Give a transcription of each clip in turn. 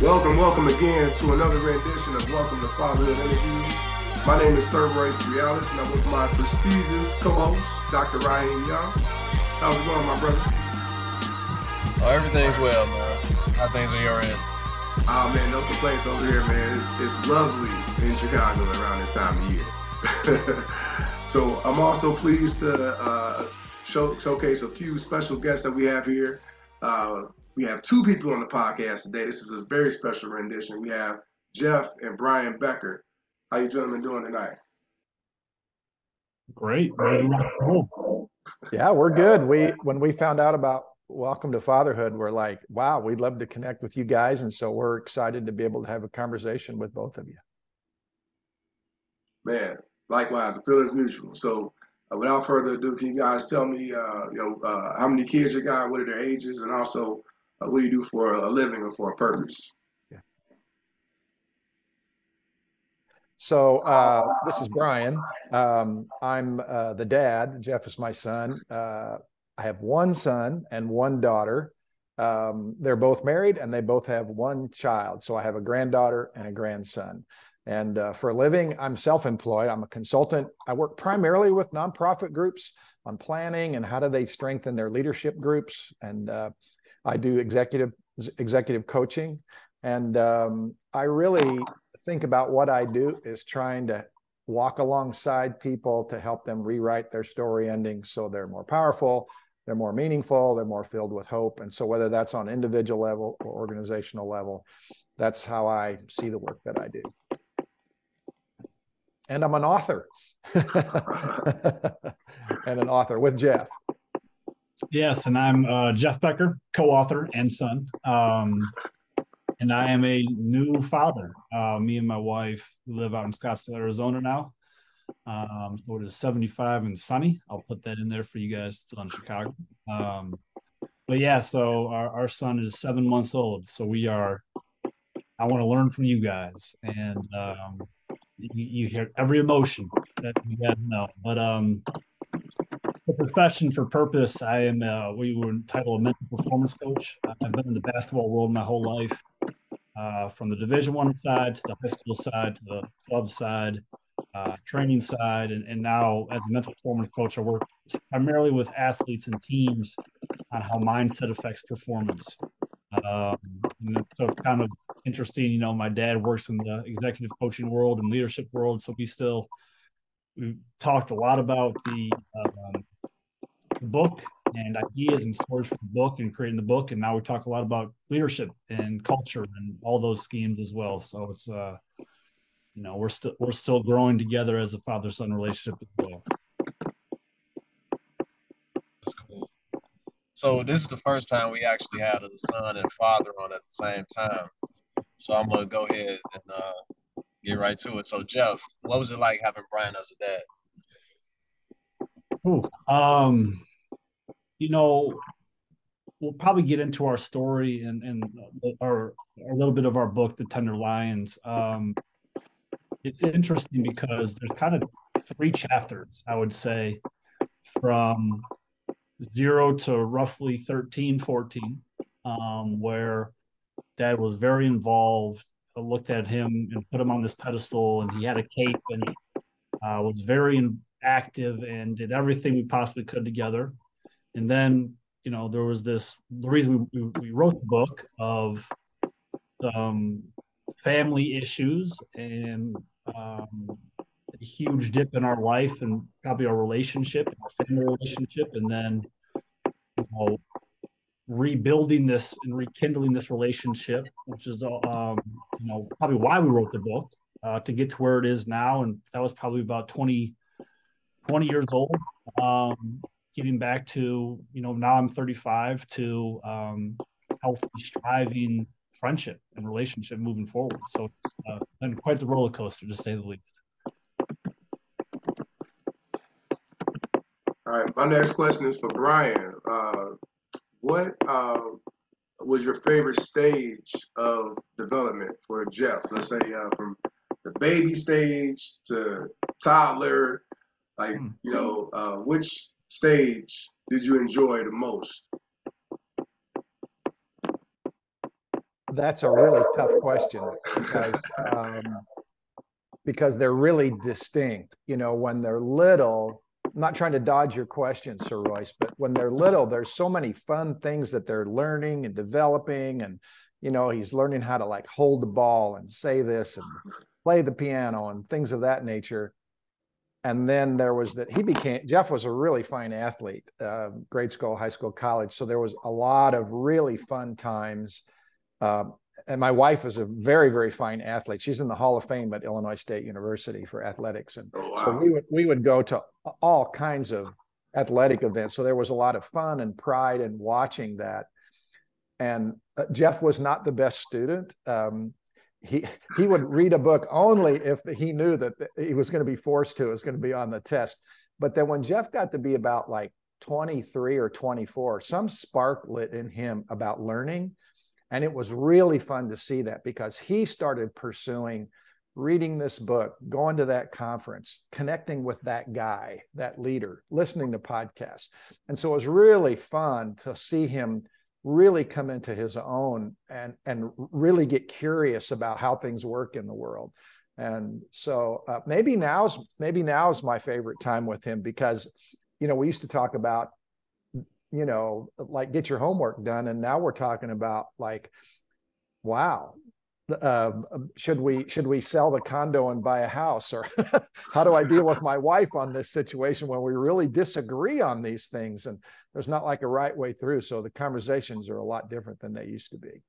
Welcome, welcome again to another rendition of Welcome to Fatherhood Interviews. My name is Sir Bryce Realis, and I'm with my prestigious co-host, Dr. Ryan Young. How's it going, my brother? Oh, everything's well, man. How things on your end? Oh man, no complaints over here, man. It's, it's lovely in Chicago around this time of year. so I'm also pleased to uh, show, showcase a few special guests that we have here. Uh, we have two people on the podcast today. This is a very special rendition. We have Jeff and Brian Becker. How you gentlemen doing tonight? Great. Yeah, we're good. We when we found out about Welcome to Fatherhood, we're like, wow, we'd love to connect with you guys, and so we're excited to be able to have a conversation with both of you. Man, likewise, the feeling's mutual. So, uh, without further ado, can you guys tell me, uh, you know, uh, how many kids you got, what are their ages, and also what do you do for a living or for a purpose? Yeah. So uh, this is Brian. Um, I'm uh, the dad. Jeff is my son. Uh, I have one son and one daughter. Um, they're both married and they both have one child. So I have a granddaughter and a grandson. And uh, for a living, I'm self employed. I'm a consultant. I work primarily with nonprofit groups on planning and how do they strengthen their leadership groups. And uh, I do executive executive coaching. And um, I really think about what I do is trying to walk alongside people to help them rewrite their story ending so they're more powerful they're more meaningful they're more filled with hope. And so whether that's on individual level or organizational level that's how i see the work that i do. And i'm an author. And an author with jeff yes and i'm uh, jeff becker co-author and son um, and i am a new father uh, me and my wife live out in scottsdale arizona now um, so it is 75 and sunny. I'll put that in there for you guys still in Chicago. Um, but yeah, so our, our son is seven months old. So we are, I want to learn from you guys. And um, you, you hear every emotion that you guys know. But um, profession, for purpose, I am, uh, we were entitled a mental performance coach. I've been in the basketball world my whole life. Uh, from the division one side to the high school side to the club side uh, training side, and, and now as a mental performance coach, I work primarily with athletes and teams on how mindset affects performance. Um, so it's kind of interesting. You know, my dad works in the executive coaching world and leadership world, so we still we talked a lot about the, um, the book and ideas and stories for the book and creating the book, and now we talk a lot about leadership and culture and all those schemes as well. So it's uh, you know we're still we're still growing together as a father son relationship as well. That's cool. So this is the first time we actually had a son and father on at the same time. So I'm gonna go ahead and uh, get right to it. So Jeff, what was it like having Brian as a dad? Ooh, um, you know, we'll probably get into our story and and our a little bit of our book, The Tender Lions. Um, it's interesting because there's kind of three chapters, I would say, from zero to roughly 13, 14, um, where dad was very involved. I looked at him and put him on this pedestal, and he had a cape and uh, was very active and did everything we possibly could together. And then, you know, there was this the reason we, we wrote the book of um, family issues and um, a huge dip in our life and probably our relationship, our family relationship, and then you know, rebuilding this and rekindling this relationship, which is um, you know probably why we wrote the book uh, to get to where it is now, and that was probably about 20, 20 years old. Um, getting back to you know now I'm 35 to um, healthy, striving friendship and relationship moving forward. So it's uh, been quite the roller coaster to say the least. All right, my next question is for Brian. Uh, what uh, was your favorite stage of development for Jeff? Let's say uh, from the baby stage to toddler, like mm. you know, uh, which stage did you enjoy the most? that's a really tough question because um, because they're really distinct. You know, when they're little, I'm not trying to dodge your question, Sir Royce, but when they're little, there's so many fun things that they're learning and developing. And, you know, he's learning how to like hold the ball and say this and play the piano and things of that nature. And then there was that he became, Jeff was a really fine athlete, uh, grade school, high school, college. So there was a lot of really fun times. Uh, and my wife is a very very fine athlete she's in the hall of fame at illinois state university for athletics and oh, wow. so we would we would go to all kinds of athletic events so there was a lot of fun and pride in watching that and uh, jeff was not the best student um, he he would read a book only if he knew that he was going to be forced to it was going to be on the test but then when jeff got to be about like 23 or 24 some spark lit in him about learning and it was really fun to see that because he started pursuing reading this book, going to that conference, connecting with that guy, that leader, listening to podcasts. And so it was really fun to see him really come into his own and and really get curious about how things work in the world. And so uh, maybe now's maybe now is my favorite time with him because you know we used to talk about you know, like get your homework done. And now we're talking about like, wow, uh, should we should we sell the condo and buy a house, or how do I deal with my wife on this situation when we really disagree on these things? And there's not like a right way through. So the conversations are a lot different than they used to be.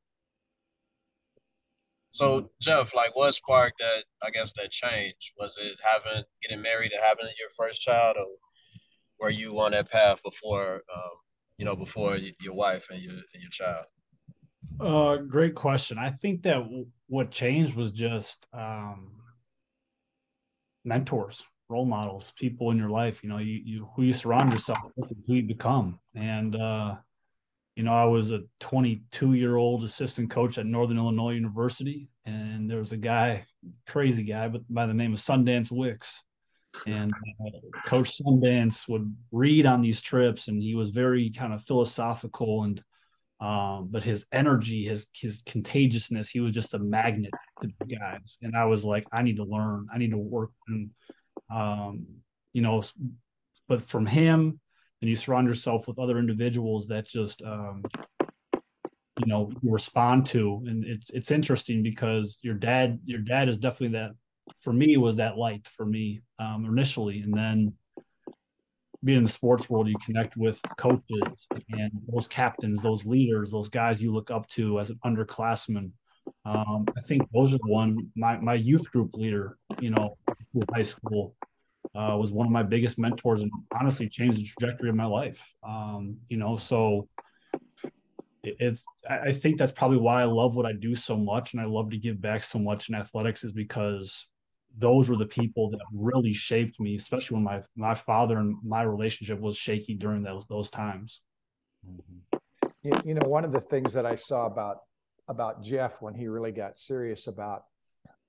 So Jeff, like what sparked that? I guess that change was it having getting married and having your first child, or were you on that path before um, you know, before your wife and your and your child? Uh, great question. I think that w- what changed was just um, mentors, role models, people in your life. You know, you, you who you surround yourself with is who you become. And uh, you know, I was a 22 year old assistant coach at Northern Illinois University, and there was a guy, crazy guy, but by the name of Sundance Wicks, and uh, coach sundance would read on these trips and he was very kind of philosophical and um, but his energy his his contagiousness he was just a magnet to the guys. And i was like i need to learn. I need to work and um, you know but from him and you surround yourself with other individuals that just um, you know you respond to. And it's it's interesting because your dad your dad is definitely that for me was that light for me um, initially, and then being in the sports world, you connect with coaches and those captains, those leaders, those guys you look up to as an underclassman. Um, I think those are the one. My my youth group leader, you know, high school, uh, was one of my biggest mentors, and honestly changed the trajectory of my life. Um, you know, so it's I think that's probably why I love what I do so much, and I love to give back so much in athletics, is because those were the people that really shaped me, especially when my my father and my relationship was shaky during those those times. Mm-hmm. You, you know, one of the things that I saw about about Jeff when he really got serious about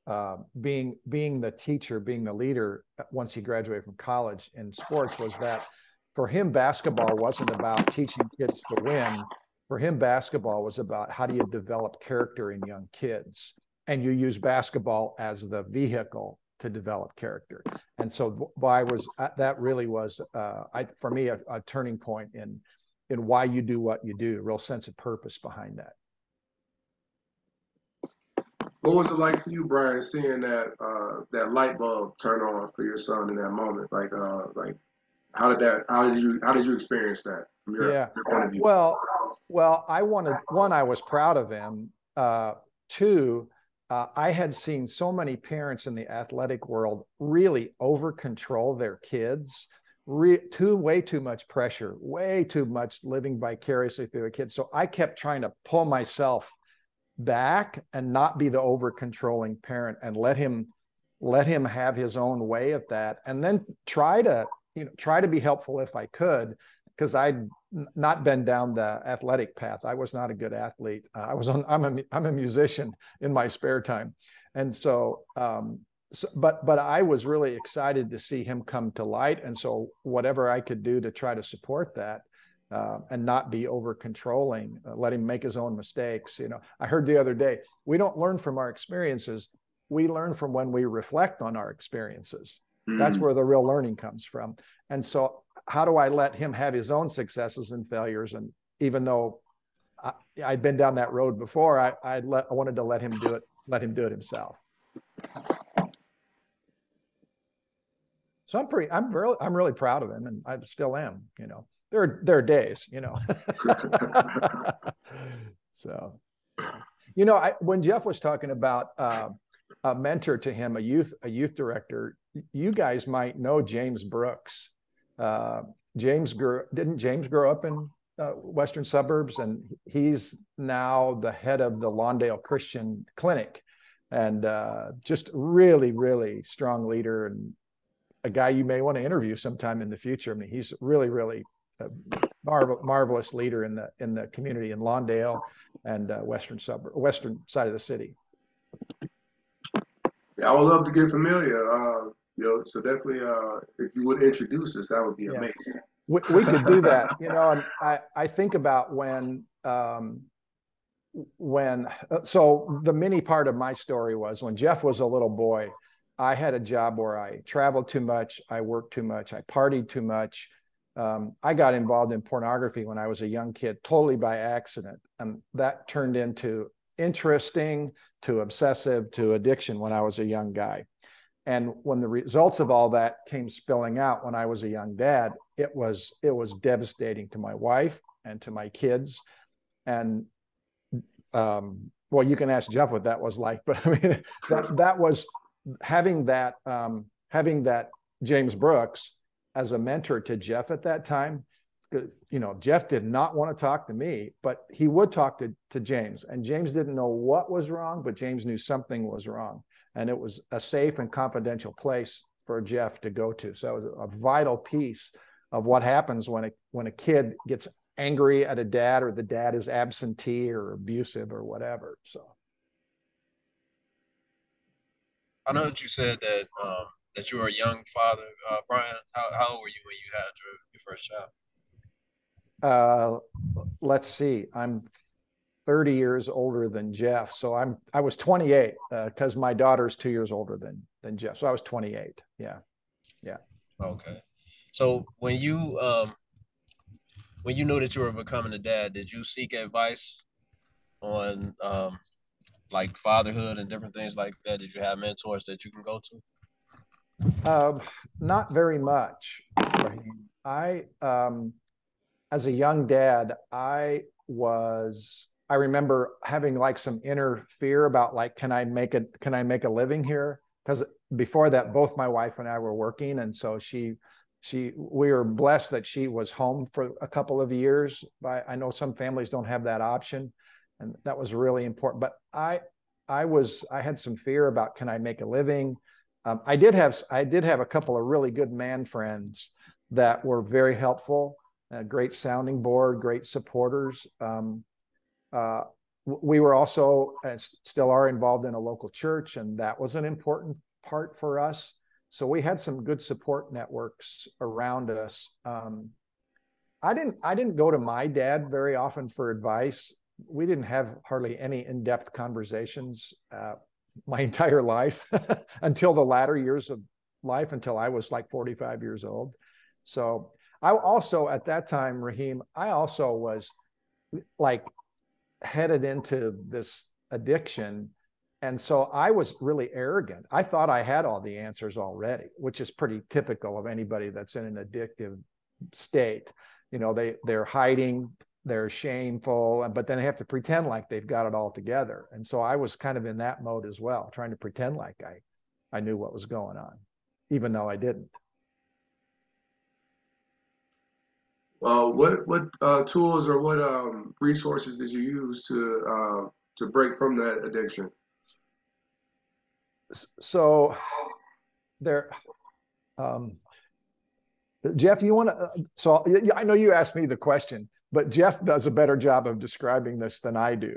uh, being being the teacher, being the leader once he graduated from college in sports was that for him basketball wasn't about teaching kids to win. For him, basketball was about how do you develop character in young kids and you use basketball as the vehicle to develop character. And so why was uh, that really was uh, I for me a, a, turning point in in why you do what you do, a real sense of purpose behind that. What was it like for you, Brian, seeing that uh, that light bulb turn on for your son in that moment? Like uh, like how did that how did you how did you experience that from your, yeah. your point of view? Well, well, I wanted one, I was proud of him. Uh, two, uh, I had seen so many parents in the athletic world really over control their kids, re- too way too much pressure, way too much living vicariously through a kid. So I kept trying to pull myself back and not be the over controlling parent and let him let him have his own way of that and then try to you know try to be helpful if i could because i'd not been down the athletic path. I was not a good athlete. Uh, I was on. I'm a I'm a musician in my spare time, and so, um, so, but but I was really excited to see him come to light, and so whatever I could do to try to support that, uh, and not be over controlling, uh, let him make his own mistakes. You know, I heard the other day, we don't learn from our experiences. We learn from when we reflect on our experiences. Mm-hmm. That's where the real learning comes from. And so, how do I let him have his own successes and failures? And even though I, had been down that road before, I, I, let, I wanted to let him do it, let him do it himself. So I'm pretty, I'm really, I'm really proud of him, and I still am. You know, there are there are days, you know. so, you know, I when Jeff was talking about uh, a mentor to him, a youth a youth director, you guys might know James Brooks. Uh, James grew didn't James grow up in uh, western suburbs, and he's now the head of the Lawndale Christian Clinic, and uh, just really really strong leader and a guy you may want to interview sometime in the future. I mean, he's really, really a marvel, marvelous leader in the in the community in Lawndale and uh, western suburb, western side of the city. Yeah, I would love to get familiar. You know, so definitely, uh, if you would introduce us, that would be yeah. amazing. We, we could do that. You know, and I I think about when. Um, when so the mini part of my story was when Jeff was a little boy, I had a job where I traveled too much, I worked too much, I partied too much. Um, I got involved in pornography when I was a young kid, totally by accident. And that turned into interesting to obsessive to addiction when I was a young guy. And when the results of all that came spilling out when I was a young dad, it was it was devastating to my wife and to my kids. And um, well, you can ask Jeff what that was like, but I mean that that was having that um, having that James Brooks as a mentor to Jeff at that time, you know, Jeff did not want to talk to me, but he would talk to, to James. And James didn't know what was wrong, but James knew something was wrong. And it was a safe and confidential place for Jeff to go to. So it was a vital piece of what happens when a when a kid gets angry at a dad or the dad is absentee or abusive or whatever. So I know that you said that um, that you were a young father, uh, Brian. How, how old were you when you had your, your first child? Uh, let's see. I'm 30 years older than Jeff, so I'm I was 28 because uh, my daughter's two years older than than Jeff, so I was 28. Yeah, yeah. Okay. So when you um when you knew that you were becoming a dad, did you seek advice on um like fatherhood and different things like that? Did you have mentors that you can go to? Um, not very much. I, um, as a young dad, I was. I remember having like some inner fear about like, can I make it? Can I make a living here? Because before that, both my wife and I were working, and so she she we were blessed that she was home for a couple of years I, I know some families don't have that option and that was really important. But I I was I had some fear about can I make a living. Um, I did have I did have a couple of really good man friends that were very helpful, a great sounding board, great supporters. Um, uh, we were also and still are involved in a local church, and that was an important part for us. So we had some good support networks around us. Um, I didn't I didn't go to my dad very often for advice we didn't have hardly any in-depth conversations uh, my entire life until the latter years of life until I was like 45 years old. So I also at that time, Raheem, I also was like headed into this addiction. And so I was really arrogant. I thought I had all the answers already, which is pretty typical of anybody that's in an addictive state. You know, they they're hiding they're shameful, but then they have to pretend like they've got it all together. And so I was kind of in that mode as well, trying to pretend like I, I knew what was going on, even though I didn't. Well, what what uh, tools or what um, resources did you use to uh, to break from that addiction? So there, um, Jeff, you want to? Uh, so I know you asked me the question but Jeff does a better job of describing this than I do.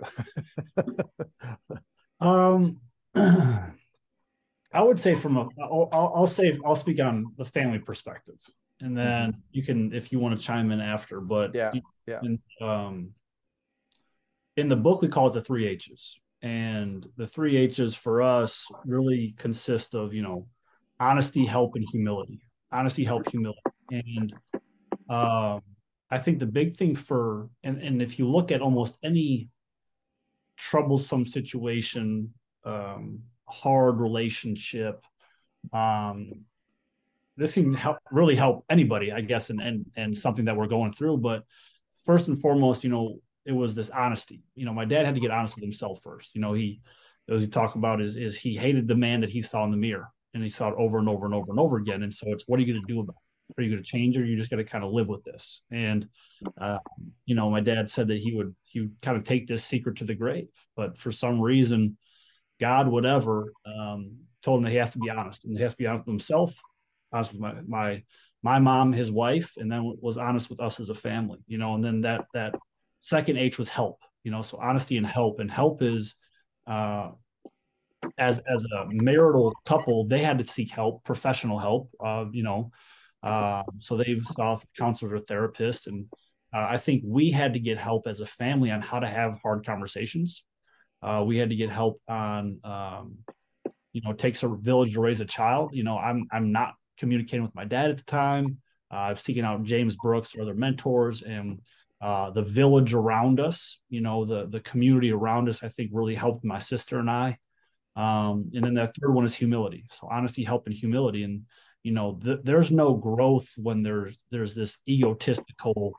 um, I would say from a, I'll, I'll say I'll speak on the family perspective. And then mm-hmm. you can if you want to chime in after. But yeah, yeah. In, um, in the book, we call it the three H's, and the three H's for us really consist of you know honesty, help, and humility. Honesty, help, humility, and um, I think the big thing for and and if you look at almost any troublesome situation, um, hard relationship, um, this can help really help anybody, I guess, and and and something that we're going through. But first and foremost, you know, it was this honesty. You know, my dad had to get honest with himself first. You know, he as he talked about is is he hated the man that he saw in the mirror and he saw it over and over and over and over again. And so it's what are you going to do about it? Are you going to change or you just got to kind of live with this? And uh, you know, my dad said that he would he would kind of take this secret to the grave, but for some reason, God, whatever, um, told him that he has to be honest and he has to be honest with himself honest with my my my mom, his wife, and then was honest with us as a family, you know, and then that that second H was help, you know, so honesty and help. And help is uh as as a marital couple, they had to seek help, professional help, uh, you know. Uh, so they saw counselors or therapists, and uh, I think we had to get help as a family on how to have hard conversations. Uh, we had to get help on, um, you know, it takes a village to raise a child. You know, I'm I'm not communicating with my dad at the time. Uh, seeking out James Brooks or other mentors and uh, the village around us, you know, the the community around us, I think really helped my sister and I. Um, and then that third one is humility. So honesty, help, and humility. And you know, th- there's no growth when there's there's this egotistical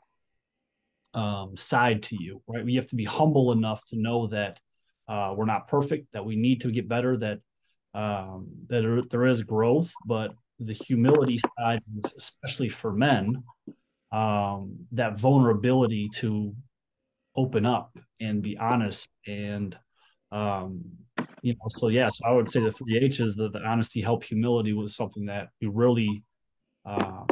um, side to you, right? You have to be humble enough to know that uh, we're not perfect, that we need to get better, that um, that there, there is growth, but the humility side, especially for men, um, that vulnerability to open up and be honest and um, you know so yes i would say the three h's the, the honesty help humility was something that we really uh,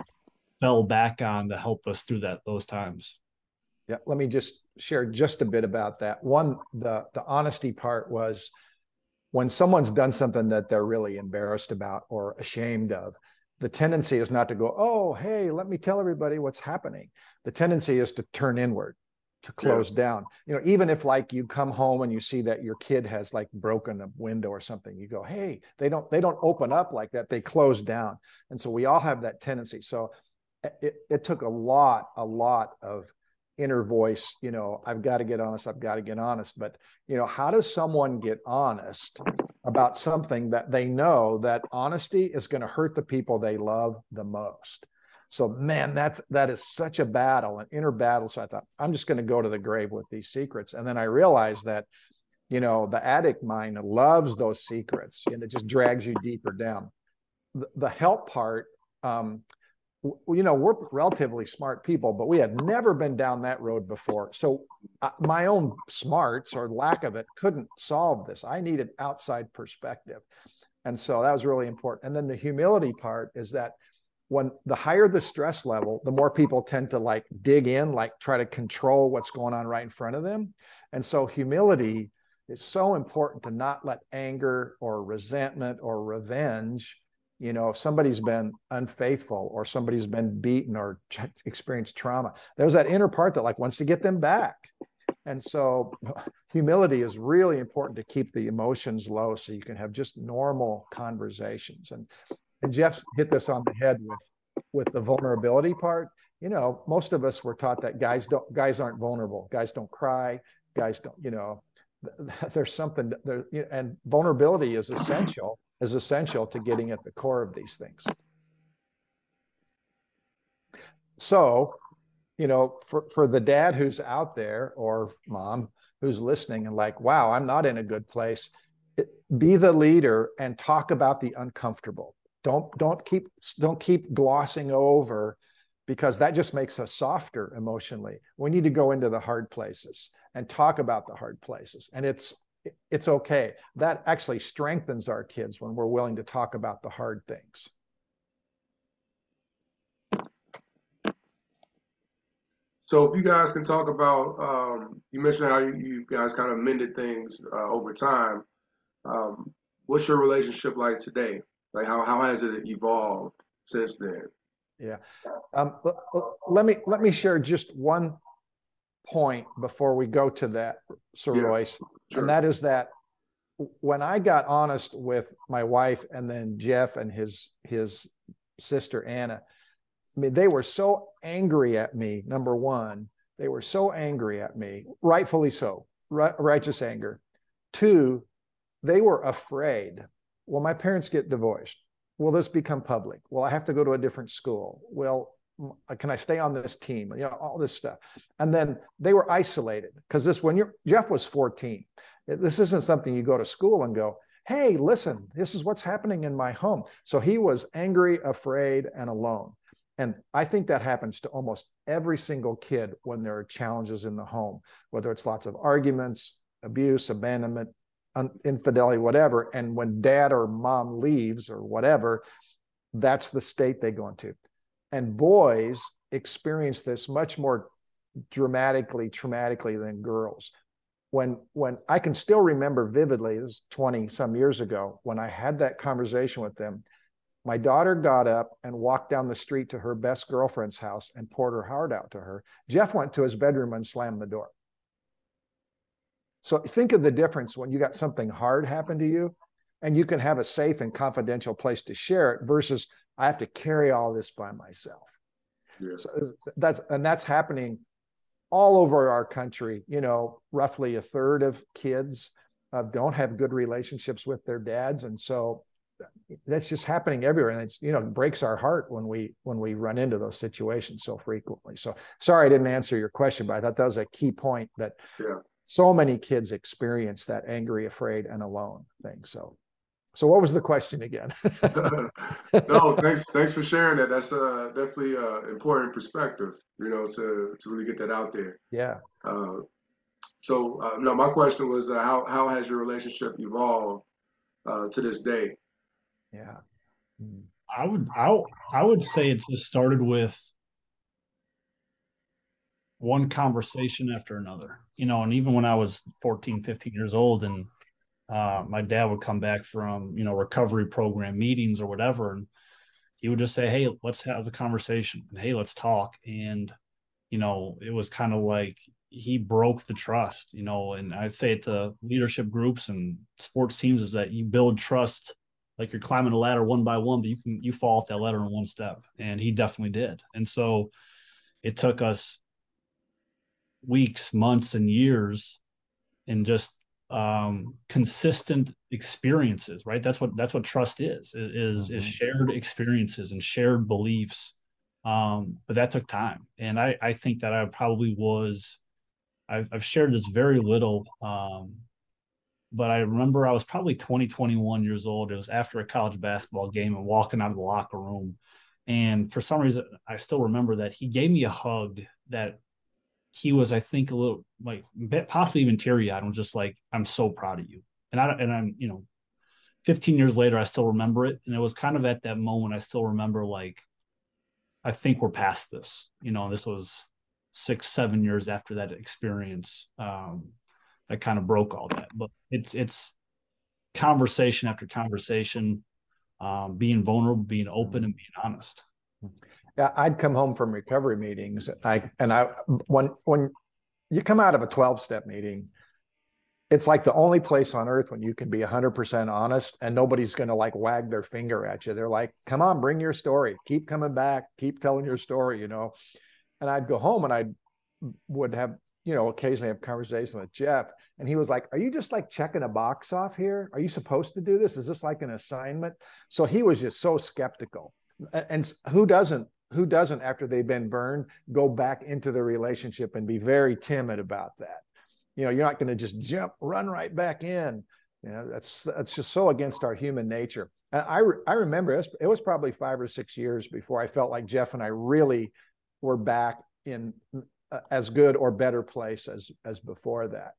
fell back on to help us through that those times. Yeah let me just share just a bit about that. One the the honesty part was when someone's done something that they're really embarrassed about or ashamed of, the tendency is not to go, oh, hey, let me tell everybody what's happening. The tendency is to turn inward, to close yeah. down. You know, even if like you come home and you see that your kid has like broken a window or something, you go, hey, they don't they don't open up like that. They close down. And so we all have that tendency. So it, it took a lot, a lot of inner voice you know i've got to get honest i've got to get honest. But you know how does someone get honest about something that they know that honesty is going to hurt the people they love the most? So man that's that is such a battle an inner battle. So i thought i'm just going to go to the grave with these secrets. And then i realized that you know the addict mind loves those secrets and it just drags you deeper down. The, the help part um, you know we're relatively smart people but we had never been down that road before. So uh, my own smarts or lack of it couldn't solve this. I needed outside perspective. And so that was really important. And then the humility part is that when the higher the stress level the more people tend to like dig in like try to control what's going on right in front of them. And so humility is so important to not let anger or resentment or revenge you know if somebody's been unfaithful or somebody's been beaten or experienced trauma there's that inner part that like wants to get them back. And so humility is really important to keep the emotions low so you can have just normal conversations. And and jeff hit this on the head with with the vulnerability part. You know most of us were taught that guys don't guys aren't vulnerable. Guys don't cry. Guys don't you know there's something there and vulnerability is essential is essential to getting at the core of these things. So, you know, for, for the dad who's out there or mom who's listening and like, wow, I'm not in a good place, be the leader and talk about the uncomfortable. Don't don't keep don't keep glossing over because that just makes us softer emotionally. We need to go into the hard places and talk about the hard places. And it's it's okay. That actually strengthens our kids when we're willing to talk about the hard things. So if you guys can talk about, um, you mentioned how you, you, guys kind of mended things uh, over time. Um, what's your relationship like today? Like how, how has it evolved since then? Yeah. Um, let me let me share just one point before we go to that, Sir yeah, Royce, sure. and that is that when I got honest with my wife and then Jeff and his his sister Anna, I mean they were so angry at me. Number one, they were so angry at me, rightfully so, right, righteous anger. Two, they were afraid. Will my parents get divorced. Will this become public? Well, I have to go to a different school. Well, Uh, can I stay on this team? You know, all this stuff. And then they were isolated because this, when you're, Jeff was 14, this isn't something you go to school and go, hey, listen, this is what's happening in my home. So he was angry, afraid, and alone. And I think that happens to almost every single kid when there are challenges in the home, whether it's lots of arguments, abuse, abandonment, infidelity, whatever. And when dad or mom leaves or whatever, that's the state they go into. And boys experience this much more dramatically, traumatically than girls. When when I can still remember vividly, this is 20 some years ago, when I had that conversation with them, my daughter got up and walked down the street to her best girlfriend's house and poured her heart out to her. Jeff went to his bedroom and slammed the door. So think of the difference when you got something hard happen to you and you can have a safe and confidential place to share it versus I have to carry all this by myself. Yeah. So that's and that's happening all over our country. You know, roughly a third of kids uh, don't have good relationships with their dads, and so that's just happening everywhere. And it's you know it breaks our heart when we when we run into those situations so frequently. So sorry I didn't answer your question, but I thought that was a key point that yeah so many kids experience that angry, afraid, and alone thing. So, so what was the question again? no, thanks, thanks for sharing that. That's uh, definitely an important perspective. You know, to to really get that out there. Yeah. Uh, so, uh, no, my question was uh, how how has your relationship evolved uh, to this day? Yeah. I would I I would say it just started with one conversation after another you know and even when i was 14 15 years old and uh, my dad would come back from you know recovery program meetings or whatever and he would just say hey let's have a conversation. And hey let's talk. And you know it was kind of like he broke the trust you know and i'd say at the leadership groups and sports teams is that you build trust like you're climbing a ladder one by one but you can you fall off that ladder in one step. And he definitely did. And so it took us weeks, months, and years, and just um, consistent experiences. Right. That's what that's what trust is. Is mm-hmm. is shared experiences and shared beliefs. Um, but that took time, and I I think that I probably was. I've, I've shared this very little. Um, but I remember I was probably 20, 21 years old. It was after a college basketball game and walking out of the locker room. And for some reason, I still remember that he gave me a hug that he was, I think, a little like possibly even teary eyed and just like, I'm so proud of you. And I and I'm, you know, 15 years later, I still remember it. And it was kind of at that moment, I still remember like, I think we're past this. You know, this was six, seven years after that experience. Um, that kind of broke all that. But it's it's conversation after conversation, um, being vulnerable, being open, and being honest. I'd come home from recovery meetings. I and I when when you come out of a 12 step meeting, it's like the only place on earth when you can be 100% honest and nobody's going to like wag their finger at you. They're like, "Come on, bring your story. Keep coming back. Keep telling your story," you know. And I'd go home and I would have, you know, occasionally have conversation with Jeff and he was like, "Are you just like checking a box off here? Are you supposed to do this? Is this like an assignment?" So he was just so skeptical. And who doesn't who doesn't after they've been burned go back into the relationship and be very timid about that? You know you're not going to just jump run right back in. You know that's that's just so against our human nature. And i re- i remember it was, it was probably five or six years before i felt like jeff and i really were back in uh, as good or better place as as before that.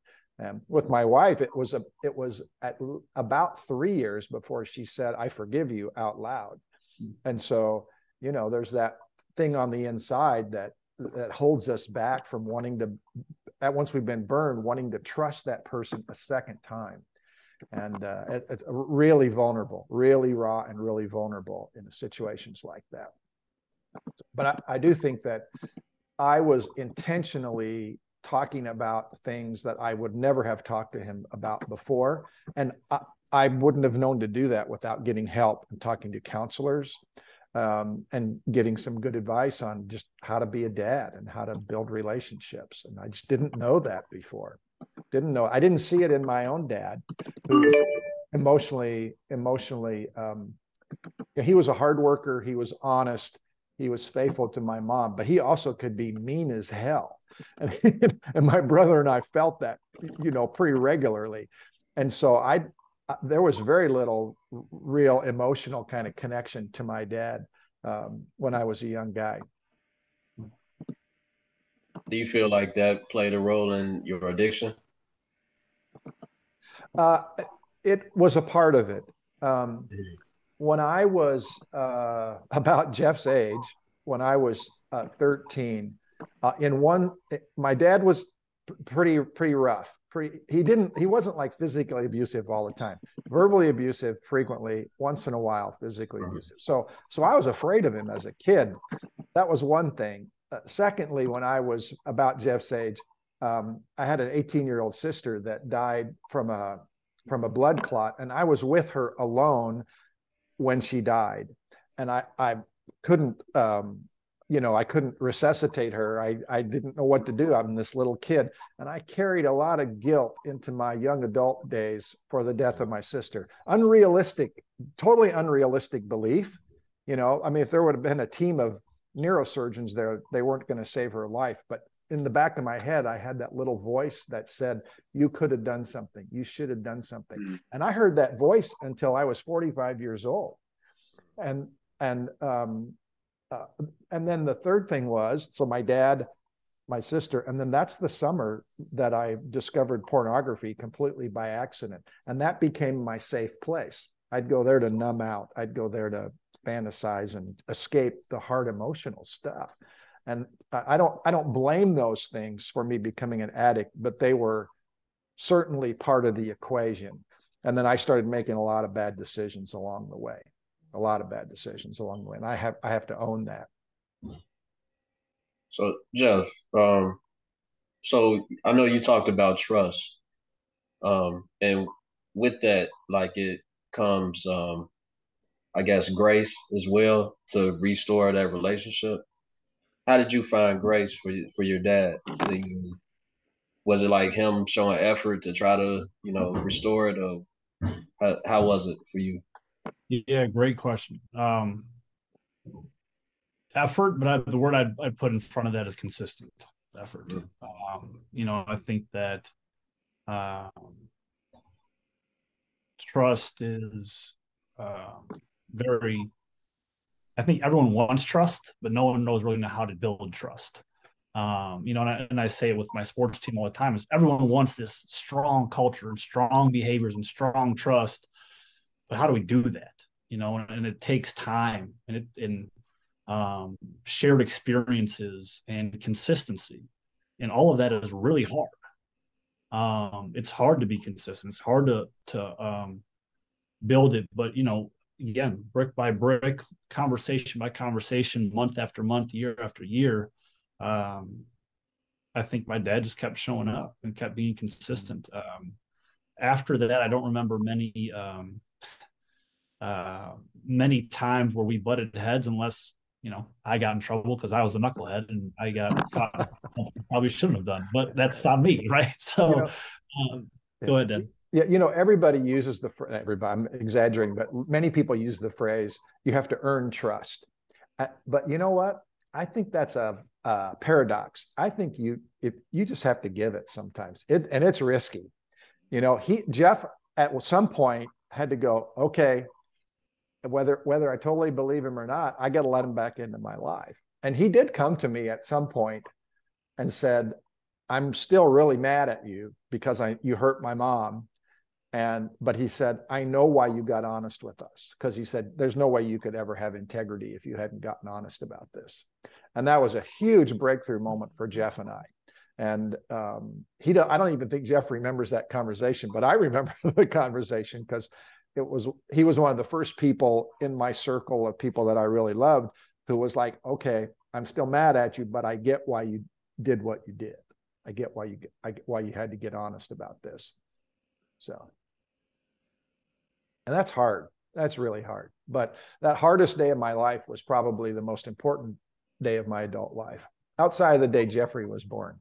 Um, with my wife it was a it was at about three years before she said i forgive you out loud. Hmm. and so you know there's that thing on the inside that that holds us back from wanting to at once we've been burned wanting to trust that person a second time. And uh, it, it's really vulnerable really raw and really vulnerable in situations like that. But I, I do think that I was intentionally talking about things that I would never have talked to him about before. And I, I wouldn't have known to do that without getting help and talking to counselors um, and getting some good advice on just how to be a dad and how to build relationships. And I just didn't know that before. Didn't know. I didn't see it in my own dad, who was emotionally, emotionally. Um, he was a hard worker. He was honest. He was faithful to my mom, but he also could be mean as hell. And, and my brother and I felt that, you know, pretty regularly. And so I, there was very little real emotional kind of connection to my dad um, when I was a young guy. Do you feel like that played a role in your addiction? Uh, it was a part of it. Um, when I was uh, about Jeff's age, when I was uh, 13, uh, in one, my dad was pretty pretty rough. He didn't he wasn't like physically abusive all the time. Verbally abusive frequently, once in a while physically abusive. So so I was afraid of him as a kid. That was one thing. Uh, secondly, when I was about Jeff's age, um, I had an 18 year old sister that died from a from a blood clot, and I was with her alone when she died, and I I couldn't um, you know I couldn't resuscitate her. I I didn't know what to do. I'm this little kid, and I carried a lot of guilt into my young adult days for the death of my sister. Unrealistic, totally unrealistic belief. You know, I mean, if there would have been a team of neurosurgeons there, they weren't going to save her life. But in the back of my head, I had that little voice that said, You could have done something. You should have done something. Mm-hmm. And I heard that voice until I was 45 years old. And, and, um, uh, and then the third thing was so my dad, my sister, and then that's the summer that I discovered pornography completely by accident. And that became my safe place. I'd go there to numb out, I'd go there to fantasize and escape the hard emotional stuff and i don't i don't blame those things for me becoming an addict but they were certainly part of the equation and then i started making a lot of bad decisions along the way a lot of bad decisions along the way and i have i have to own that so jeff um so i know you talked about trust um and with that like it comes um i guess grace as well to restore that relationship how did you find grace for for your dad? To was it like him showing effort to try to you know restore it, or how, how was it for you? Yeah, great question. Um, effort, but I, the word I'd, I'd, put in front of that is consistent effort. Mm-hmm. Um, you know, I think that um, trust is uh, very I think everyone wants trust, but no one knows really how to build trust. Um, you know, and I, and I, say it with my sports team all the time is everyone wants this strong culture and strong behaviors and strong trust, but how do we do that? You know, and, and it takes time and it and um, shared experiences and consistency, and all of that is really hard. Um, it's hard to be consistent. It's hard to to um, build it, but you know, again, brick by brick, conversation by conversation, month after month, year after year, um, I think my dad just kept showing up and kept being consistent. Um, after that, I don't remember many um, uh, many times where we butted heads, unless you know I got in trouble because I was a knucklehead and I got caught. probably shouldn't have done, but that's not me, right? So, you know, um, go ahead, Dan yeah, you know, everybody uses the everybody. I'm exaggerating, but many people use the phrase "you have to earn trust." Uh, but you know what? I think that's a, a, paradox. I think you if you just have to give it sometimes, it, and it's risky. You know, he Jeff at some point had to go. Okay, whether whether I totally believe him or not, I got to let him back into my life. And he did come to me at some point and said, "I'm still really mad at you because I you hurt my mom." And but he said, I know why you got honest with us. Because he said, there's no way you could ever have integrity if you hadn't gotten honest about this. And that was a huge breakthrough moment for Jeff and I. And um, he, I don't even think Jeff remembers that conversation, but I remember the conversation because it was he was one of the first people in my circle of people that I really loved who was like, okay, I'm still mad at you, but I get why you did what you did. I get why you I get why you had to get honest about this. So, and that's hard. That's really hard. But that hardest day of my life was probably the most important day of my adult life, outside of the day Jeffrey was born.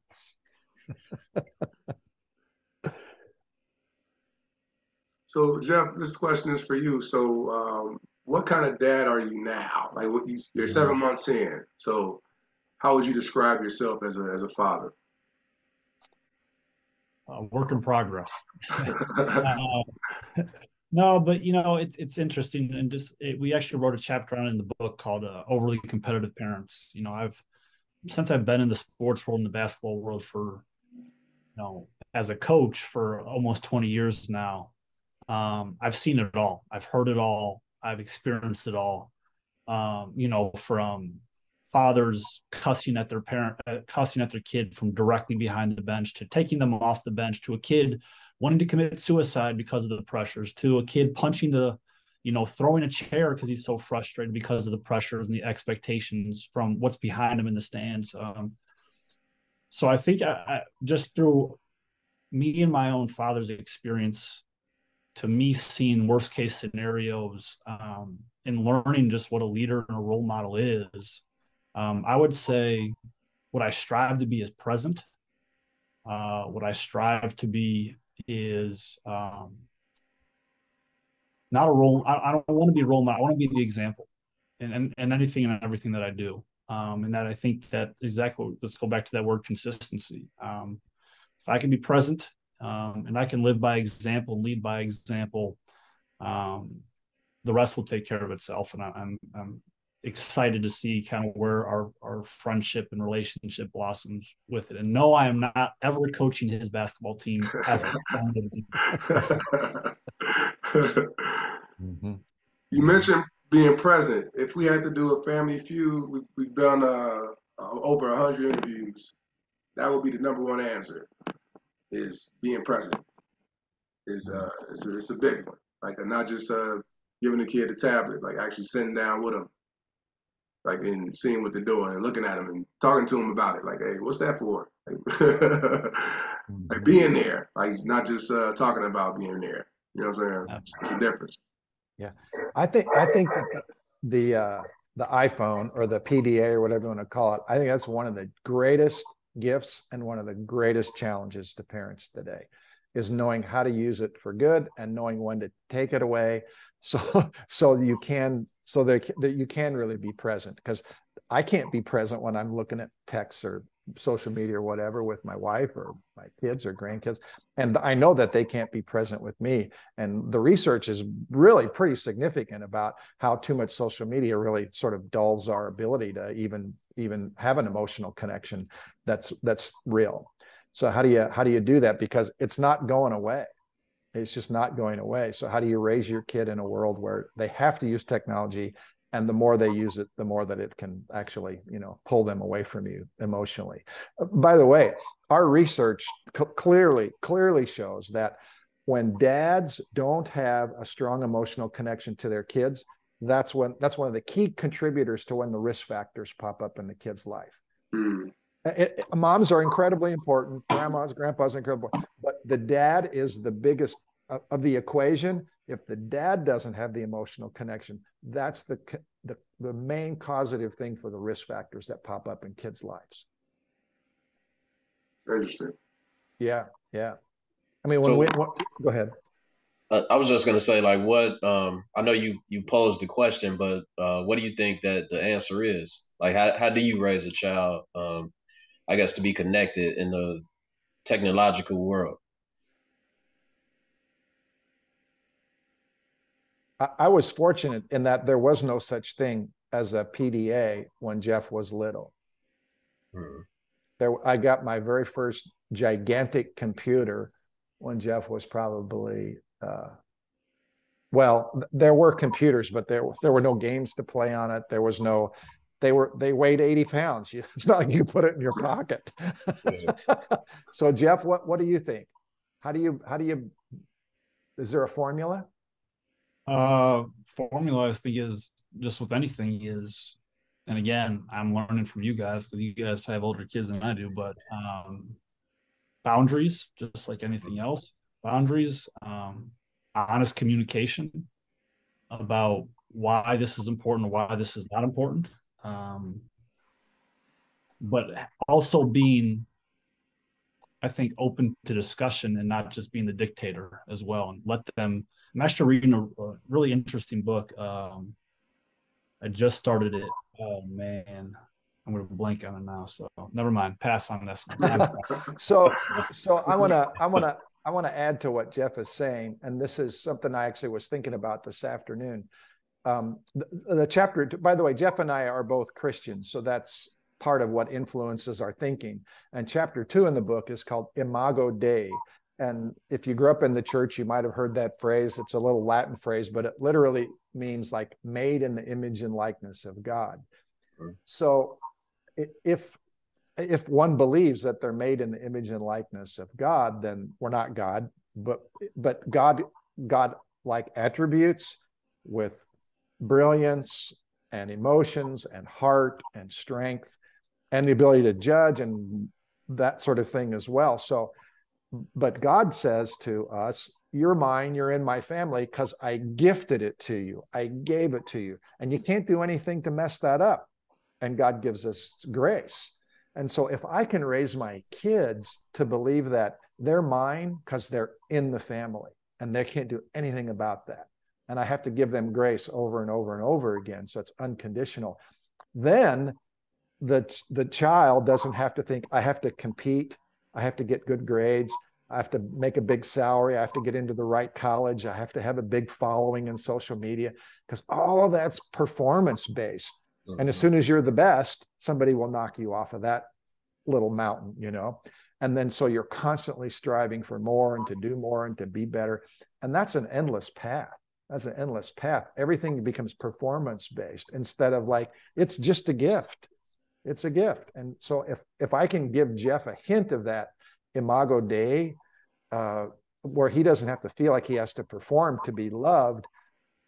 so, Jeff, this question is for you. So, um, what kind of dad are you now? Like, what you, you're seven months in. So, how would you describe yourself as a as a father? Uh, work in progress. uh, no, but you know it's it's interesting, and just it, we actually wrote a chapter on in the book called uh, "Overly Competitive Parents." You know, I've since I've been in the sports world and the basketball world for, you know, as a coach for almost twenty years now. Um, I've seen it all. I've heard it all. I've experienced it all. Um, you know, from fathers cussing at their parent, uh, cussing at their kid from directly behind the bench to taking them off the bench to a kid wanting to commit suicide because of the pressures to a kid punching the, you know, throwing a chair because he's so frustrated because of the pressures and the expectations from what's behind him in the stands. Um, so I think I, I, just through me and my own father's experience, to me, seeing worst case scenarios um, and learning just what a leader and a role model is, um, I would say what I strive to be is present. Uh, what I strive to be is um, not a role. I, I don't want to be a role model. I want to be the example, and and, and anything and everything that I do. Um, and that I think that exactly. Let's go back to that word consistency. Um, if I can be present um, and I can live by example and lead by example, um, the rest will take care of itself. And I, I'm, I'm excited to see kind of where our our friendship and relationship blossoms with it. And no, I am not ever coaching his basketball team ever. mm-hmm. You mentioned being present. If we had to do a family feud, we, we've done uh, uh, over hundred interviews. That would be the number one answer: is being present. Is uh, it's a, it's a big one. Like not just uh, giving the kid a tablet, like actually sitting down with them like and seeing what they're doing and looking at them and talking to them about it. Like, hey, what's that for? Like, like being there, like not just uh, talking about being there. You know what I'm saying? It's a difference. Yeah, I think I think the uh, the iPhone or the PDA or whatever you want to call it, I think that's one of the greatest gifts and one of the greatest challenges to parents today is knowing how to use it for good and knowing when to take it away so so you can so that, that you can really be present. Because i can't be present when i'm looking at texts or social media or whatever with my wife or my kids or grandkids. And i know that they can't be present with me. And the research is really pretty significant about how too much social media really sort of dulls our ability to even even have an emotional connection that's that's real. So how do you how do you do that? Because it's not going away. It's just not going away. So how do you raise your kid in a world where they have to use technology and the more they use it the more that it can actually you know pull them away from you emotionally? By the way our research clearly clearly shows that when dads don't have a strong emotional connection to their kids that's when that's one of the key contributors to when the risk factors pop up in the kid's life. Mm. It, it, moms are incredibly important. Grandmas grandpas are incredible. But the dad is the biggest of the equation. If the dad doesn't have the emotional connection that's the, the the main causative thing for the risk factors that pop up in kids lives. Interesting. Yeah yeah. I mean when so, we go ahead. Uh, i was just going to say like what um i know you you posed the question but uh what do you think that the answer is? Like how, how do you raise a child um i guess to be connected in the technological world I, was fortunate in that there was no such thing as a PDA when Jeff was little. Hmm. There, I got my very first gigantic computer when Jeff was probably uh, well, there were computers, but there there were no games to play on it. There was no they were they weighed 80 pounds. It's not like you put it in your pocket. so Jeff, what what do you think? How do you how do you is there a formula? Uh, formula, I think, is just with anything is and again, I'm learning from you guys because you guys have older kids than I do, but um, boundaries, just like anything else, boundaries, um, honest communication about why this is important, why this is not important. Um, but also being, I think, open to discussion and not just being the dictator as well, and let them. I'm actually reading a, a really interesting book. Um, I just started it. Oh man, I'm gonna blank on it now. So never mind. Pass on this one. so, so I want to, I want to, I want to add to what Jeff is saying, and this is something I actually was thinking about this afternoon. Um, the, the chapter, by the way, Jeff and I are both Christians, so that's part of what influences our thinking. And chapter two in the book is called Imago Dei. And if you grew up in the church, you might have heard that phrase. It's a little Latin phrase, but it literally means like made in the image and likeness of God. So if if one believes that they're made in the image and likeness of God, then we're not God, but but God God like attributes with brilliance and emotions and heart and strength and the ability to judge and that sort of thing as well. So, but God says to us, You're mine, you're in my family because I gifted it to you, I gave it to you, and you can't do anything to mess that up. And God gives us grace. And so, if I can raise my kids to believe that they're mine because they're in the family and they can't do anything about that, and I have to give them grace over and over and over again. So it's unconditional. Then the, the child doesn't have to think, I have to compete, I have to get good grades, I have to make a big salary, I have to get into the right college, I have to have a big following in social media, because all of that's performance based. Mm-hmm. And as soon as you're the best, somebody will knock you off of that little mountain, you know? And then so you're constantly striving for more and to do more and to be better. And that's an endless path that's an endless path. Everything becomes performance based instead of like it's just a gift. It's a gift. And so if if I can give Jeff a hint of that imago Dei, uh, where he doesn't have to feel like he has to perform to be loved,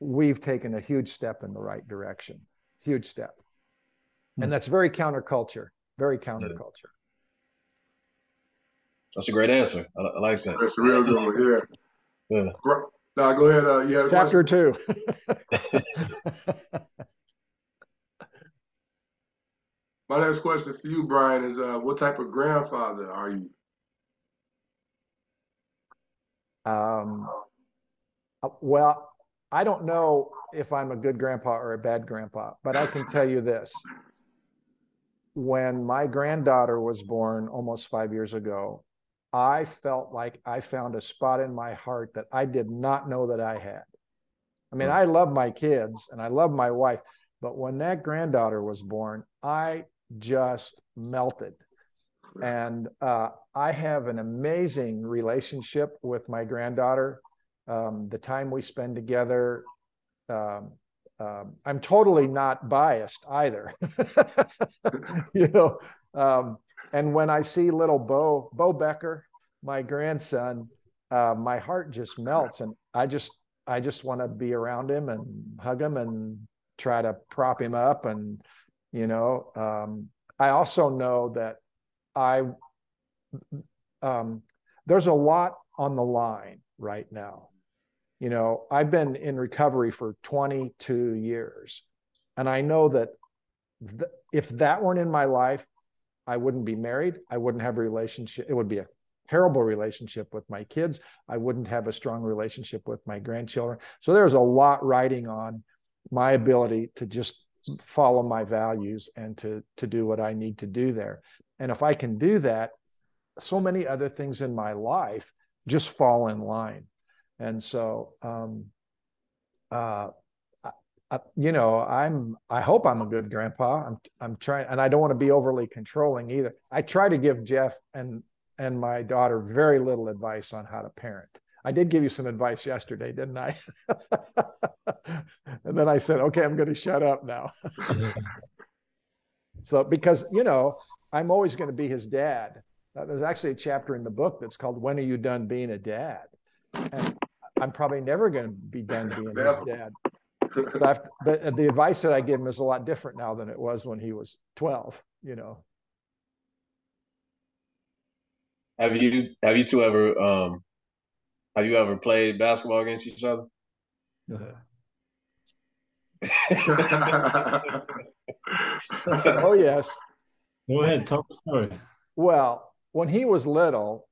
we've taken a huge step in the right direction. Huge step. And hmm. that's very counterculture. Very counterculture. That's a great answer. I, I like that. That's a real good one. Yeah. Yeah. No, go ahead. Uh, you had a Chapter question? two. My next question for you, Brian, is uh, what type of grandfather are you? Um, uh, well, I don't know if I'm a good grandpa or a bad grandpa, but I can tell you this. When my granddaughter was born almost five years ago, I felt like I found a spot in my heart that I did not know that I had. I mean, I love my kids and I love my wife, but when that granddaughter was born, I just melted. And uh, I have an amazing relationship with my granddaughter. Um, the time we spend together, um, um, I'm totally not biased either. you know, um, and when I see little Bo, Bo Becker, my grandson, uh, my heart just melts. And I just, I just want to be around him and hug him and try to prop him up. And, you know, um, I also know that I, um, there's a lot on the line right now. You know, I've been in recovery for 22 years. And I know that th- if that weren't in my life, I wouldn't be married. I wouldn't have a relationship. It would be a terrible relationship with my kids. I wouldn't have a strong relationship with my grandchildren. So there's a lot riding on my ability to just follow my values and to to do what I need to do there. And if I can do that, so many other things in my life just fall in line. And so um, uh, You know, I'm I hope I'm a good grandpa. I'm I'm trying and I don't want to be overly controlling either. I try to give Jeff and and my daughter very little advice on how to parent. I did give you some advice yesterday, didn't I? and then I said, "Okay, I'm going to shut up now." so because, you know, I'm always going to be his dad. Uh, there's actually a chapter in the book that's called "When Are You Done Being a Dad?" And I'm probably never going to be done being his dad but, I've, but the advice that I give him is a lot different now than it was when he was 12, you know. Have you have you two ever um have you ever played basketball against each other? oh yes. Go ahead, tell the story. Well, when he was little,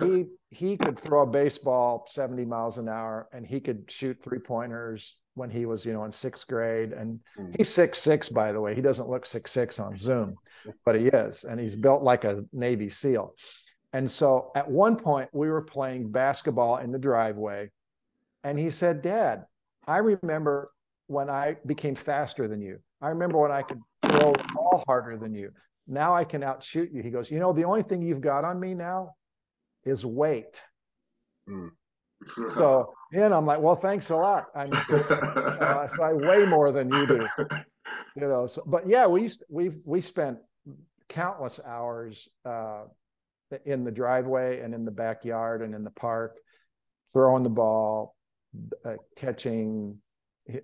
he he could throw a baseball 70 miles an hour and he could shoot three pointers when he was, you know, in sixth grade. And hmm. he's six six, by the way. He doesn't look six six on Zoom, but he is, and he's built like a Navy SEAL. And so at one point we were playing basketball in the driveway, and he said, Dad, I remember when I became faster than you. I remember when I could throw the ball harder than you. Now I can outshoot you. He goes, You know, the only thing you've got on me now is weight. Mm. So, and I'm like, Well, thanks a lot. I'm, uh, so I weigh more than you do. You know, so, but yeah, we used, we we spent countless hours uh, in the driveway and in the backyard and in the park, throwing the ball, uh, catching,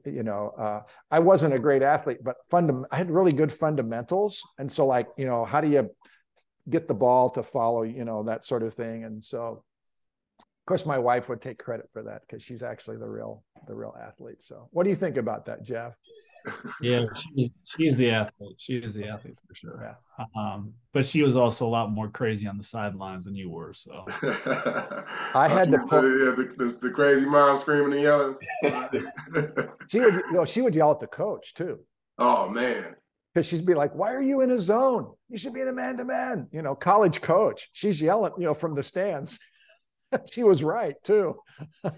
you know uh, i wasn't a great athlete but fundam- i had really good fundamentals and so like you know how do you get the ball to follow you know that sort of thing and so of course my wife would take credit for that because she's actually the real the real athlete so what do you think about that jeff yeah she, she's the athlete she is the athlete for sure yeah. um, but she was also a lot more crazy on the sidelines than you were so i had to put, yeah, the, the, the, crazy mom screaming and yelling she would you know she would yell at the coach too oh man because she'd be like, "Why are you in a zone? You should be in a man-to-man." You know, college coach. She's yelling, you know, from the stands. she was right too.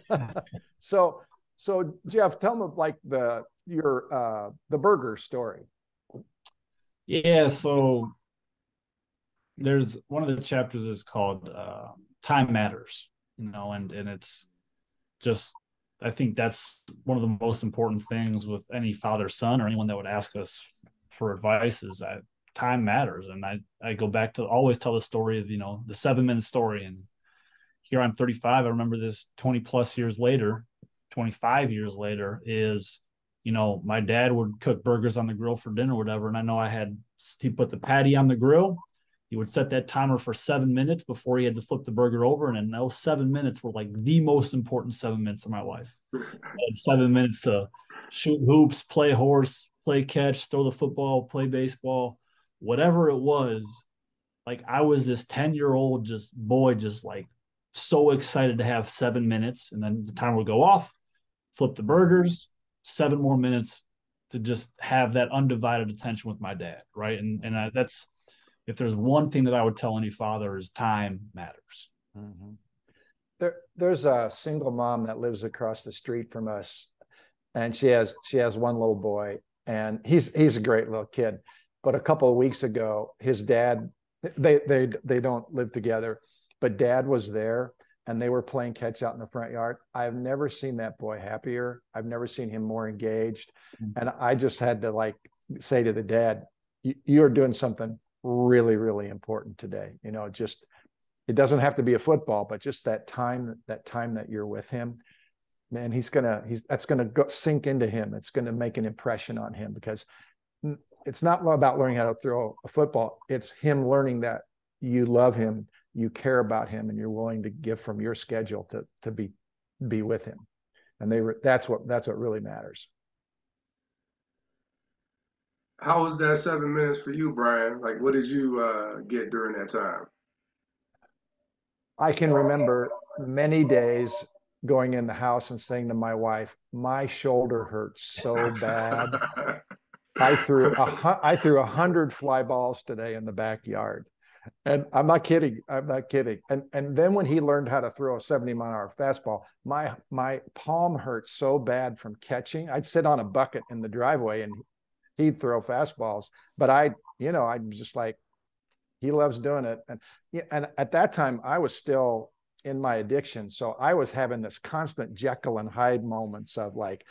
so so Jeff, tell me like the your uh the burger story. Yeah, so there's one of the chapters is called uh, time matters, you know, and and it's just I think that's one of the most important things with any father son or anyone that would ask us for advice is that time matters and I I go back to always tell the story of you know the seven minute story and here I'm 35. I remember this 20 plus years later, 25 years later, is you know, my dad would cook burgers on the grill for dinner whatever. And I know I had, he put the patty on the grill. He would set that timer for seven minutes before he had to flip the burger over. And those seven minutes were like the most important seven minutes of my life. seven minutes to shoot hoops, play horse, play catch, throw the football, play baseball, whatever it was. Like I was this 10 year old just boy, just like so excited to have seven minutes, and then the timer would go off, flip the burgers, seven more minutes to just have that undivided attention with my dad, right? And and I, that's if there's one thing that I would tell any father is time matters. Mm-hmm. There, there's a single mom that lives across the street from us, and she has she has one little boy, and he's he's a great little kid. But a couple of weeks ago, his dad they they they don't live together but dad was there and they were playing catch out in the front yard. I've never seen that boy happier. I've never seen him more engaged. Mm-hmm. And I just had to like say to the dad, you're doing something really, really important today. You know, just it doesn't have to be a football, but just that time, that time that you're with him, man, he's gonna he's that's gonna go sink into him. It's gonna make an impression on him because it's not about learning how to throw a football. It's him learning that you love him you care about him and you're willing to give from your schedule to to be be with him. And they were that's what that's what really matters. How was that seven minutes for you brian? Like what did you uh, get during that time? I can remember many days going in the house and saying to my wife my shoulder hurts so bad. I threw a, i threw a hundred fly balls today in the backyard and I'm not kidding. I'm not kidding. And and then when he learned how to throw a 70 mile an hour fastball, my my palm hurt so bad from catching. I'd sit on a bucket in the driveway and he'd throw fastballs. But I, you know, I'm just like, he loves doing it. And and at that time I was still in my addiction. So I was having this constant Jekyll and Hyde moments of like,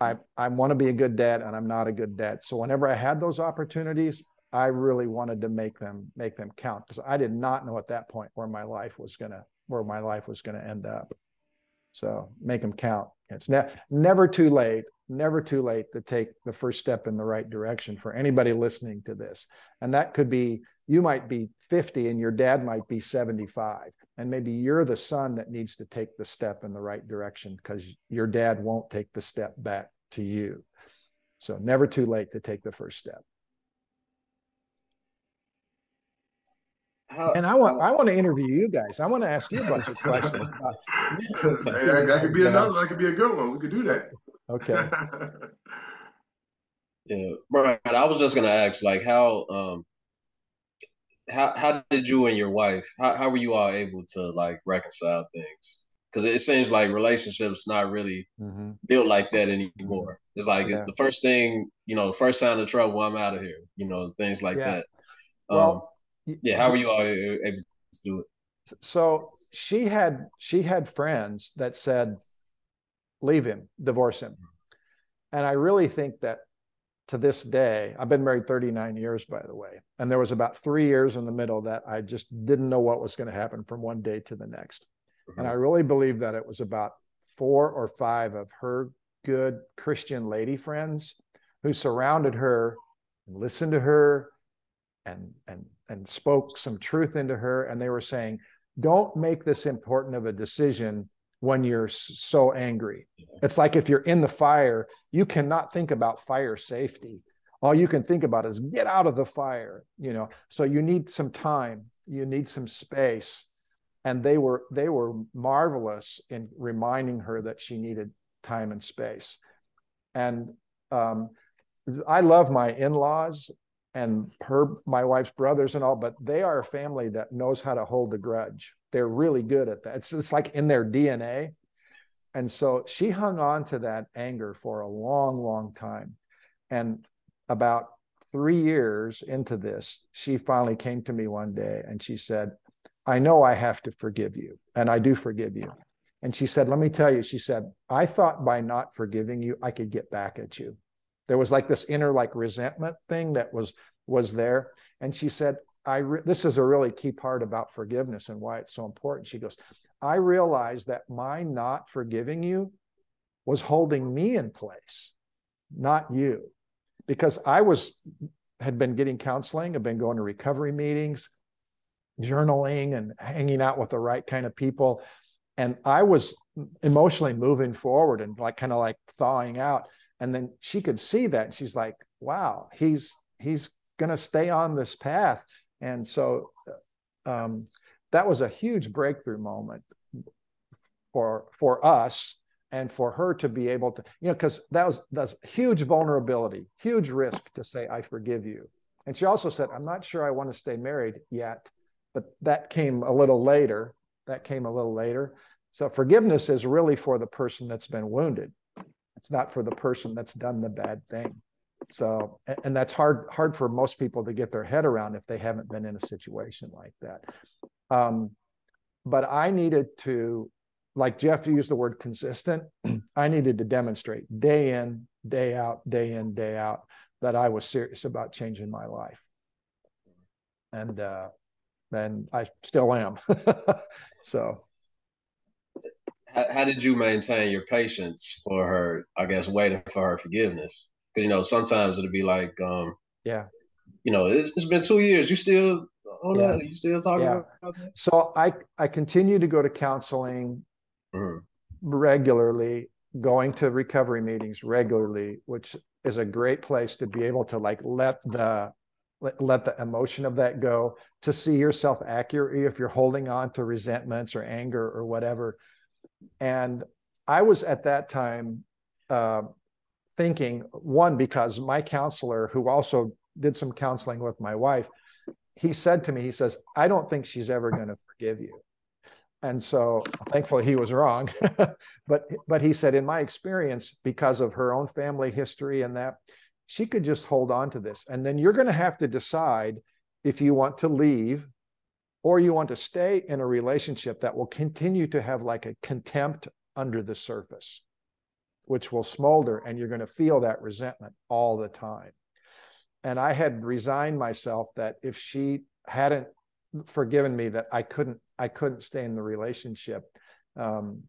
I I want to be a good dad and I'm not a good dad. So whenever I had those opportunities, I really wanted to make them make them count because I did not know at that point where my life was gonna where my life was gonna end up. So make them count. It's ne- never too late never too late to take the first step in the right direction for anybody listening to this. And that could be you might be 50 and your dad might be 75. And maybe you're the son that needs to take the step in the right direction because your dad won't take the step back to you. So never too late to take the first step. How, and I want how, I want to interview you guys. I want to ask you a bunch of questions. that, that could be another. That could be a good one. We could do that. Okay. yeah, Brian. I was just gonna ask, like, how um, how how did you and your wife? How how were you all able to like reconcile things? Because it seems like relationships not really mm-hmm. built like that anymore. It's like yeah. the first thing, you know, first sign of trouble, I'm out of here. You know, things like yeah. that. Well, um, yeah, how were you all able to do it? So she had she had friends that said, "Leave him, divorce him," and I really think that to this day, I've been married 39 years, by the way, and there was about three years in the middle that I just didn't know what was going to happen from one day to the next, mm-hmm. and I really believe that it was about four or five of her good Christian lady friends who surrounded her, listened to her, and and and spoke some truth into her and they were saying don't make this important of a decision when you're so angry. It's like if you're in the fire you cannot think about fire safety. All you can think about is get out of the fire you know? So you need some time you need some space. And they were they were marvelous in reminding her that she needed time and space. And um, i love my in-laws and her my wife's brothers and all but they are a family that knows how to hold a grudge. They're really good at that. It's, it's like in their dna and so she hung on to that anger for a long long time. And about three years into this she finally came to me one day and she said i know i have to forgive you and i do forgive you. And she said let me tell you she said i thought by not forgiving you i could get back at you there was like this inner like resentment thing that was was there. And she said i re- this is a really key part about forgiveness and why it's so important. She goes i realized that my not forgiving you was holding me in place not you because i was had been getting counseling had been going to recovery meetings journaling and hanging out with the right kind of people. And i was emotionally moving forward and like kind of like thawing out and then she could see that she's like wow he's he's going to stay on this path. And so um, that was a huge breakthrough moment for for us and for her to be able to you know because that was that's huge vulnerability huge risk to say i forgive you. And she also said i'm not sure i want to stay married yet but that came a little later that came a little later. So forgiveness is really for the person that's been wounded it's not for the person that's done the bad thing. So, and that's hard hard for most people to get their head around if they haven't been in a situation like that. Um, but I needed to, like Jeff used the word consistent. I needed to demonstrate day in, day out, day in, day out that I was serious about changing my life, and uh, and I still am. so how, did you maintain your patience for her? I guess waiting for her forgiveness because you know sometimes it'll be like, um, yeah, you know, it's, it's been two years. You still on yeah. that? You still talking yeah. about that? So I I continue to go to counseling mm-hmm. regularly, going to recovery meetings regularly, which is a great place to be able to like let the let, let the emotion of that go to see yourself accurately if you're holding on to resentments or anger or whatever and I was at that time uh, thinking, one, because my counselor, who also did some counseling with my wife, he said to me, he says, I don't think she's ever going to forgive you. And so thankfully he was wrong. but but he said, in my experience, because of her own family history and that, she could just hold on to this. And then you're going to have to decide if you want to leave or you want to stay in a relationship that will continue to have like a contempt under the surface, which will smolder and you're going to feel that resentment all the time. And I had resigned myself that if she hadn't forgiven me, that I couldn't, I couldn't stay in the relationship. Um,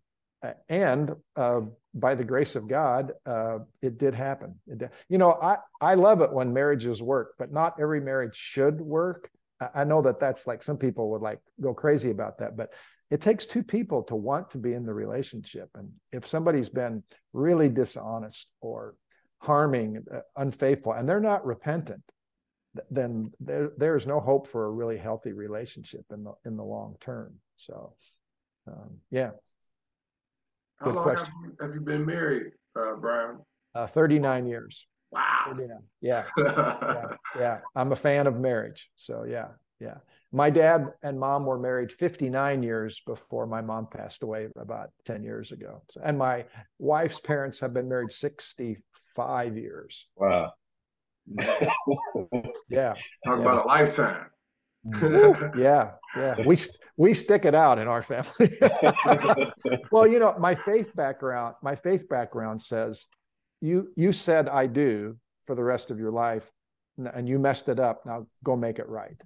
and uh, by the grace of God, uh, it did happen. It did. You know, I I love it when marriages work, but not every marriage should work. I, know that that's like some people would like go crazy about that, but it takes two people to want to be in the relationship. And if somebody's been really dishonest or harming, uh, unfaithful, and they're not repentant, then there, there's no hope for a really healthy relationship in the in the long term. So, um, yeah. How long have you, have you, been married, uh, Brian? Uh, 39 years. Wow. 39. Yeah. yeah. Yeah. I'm a fan of marriage. So yeah. Yeah. My dad and mom were married 59 years before my mom passed away about 10 years ago. And my wife's parents have been married 65 years. Wow. yeah. Talk yeah. about a lifetime. yeah, yeah. We we stick it out in our family. well, you know, my faith background, my faith background says you you said I do for the rest of your life and you messed it up. Now go make it right.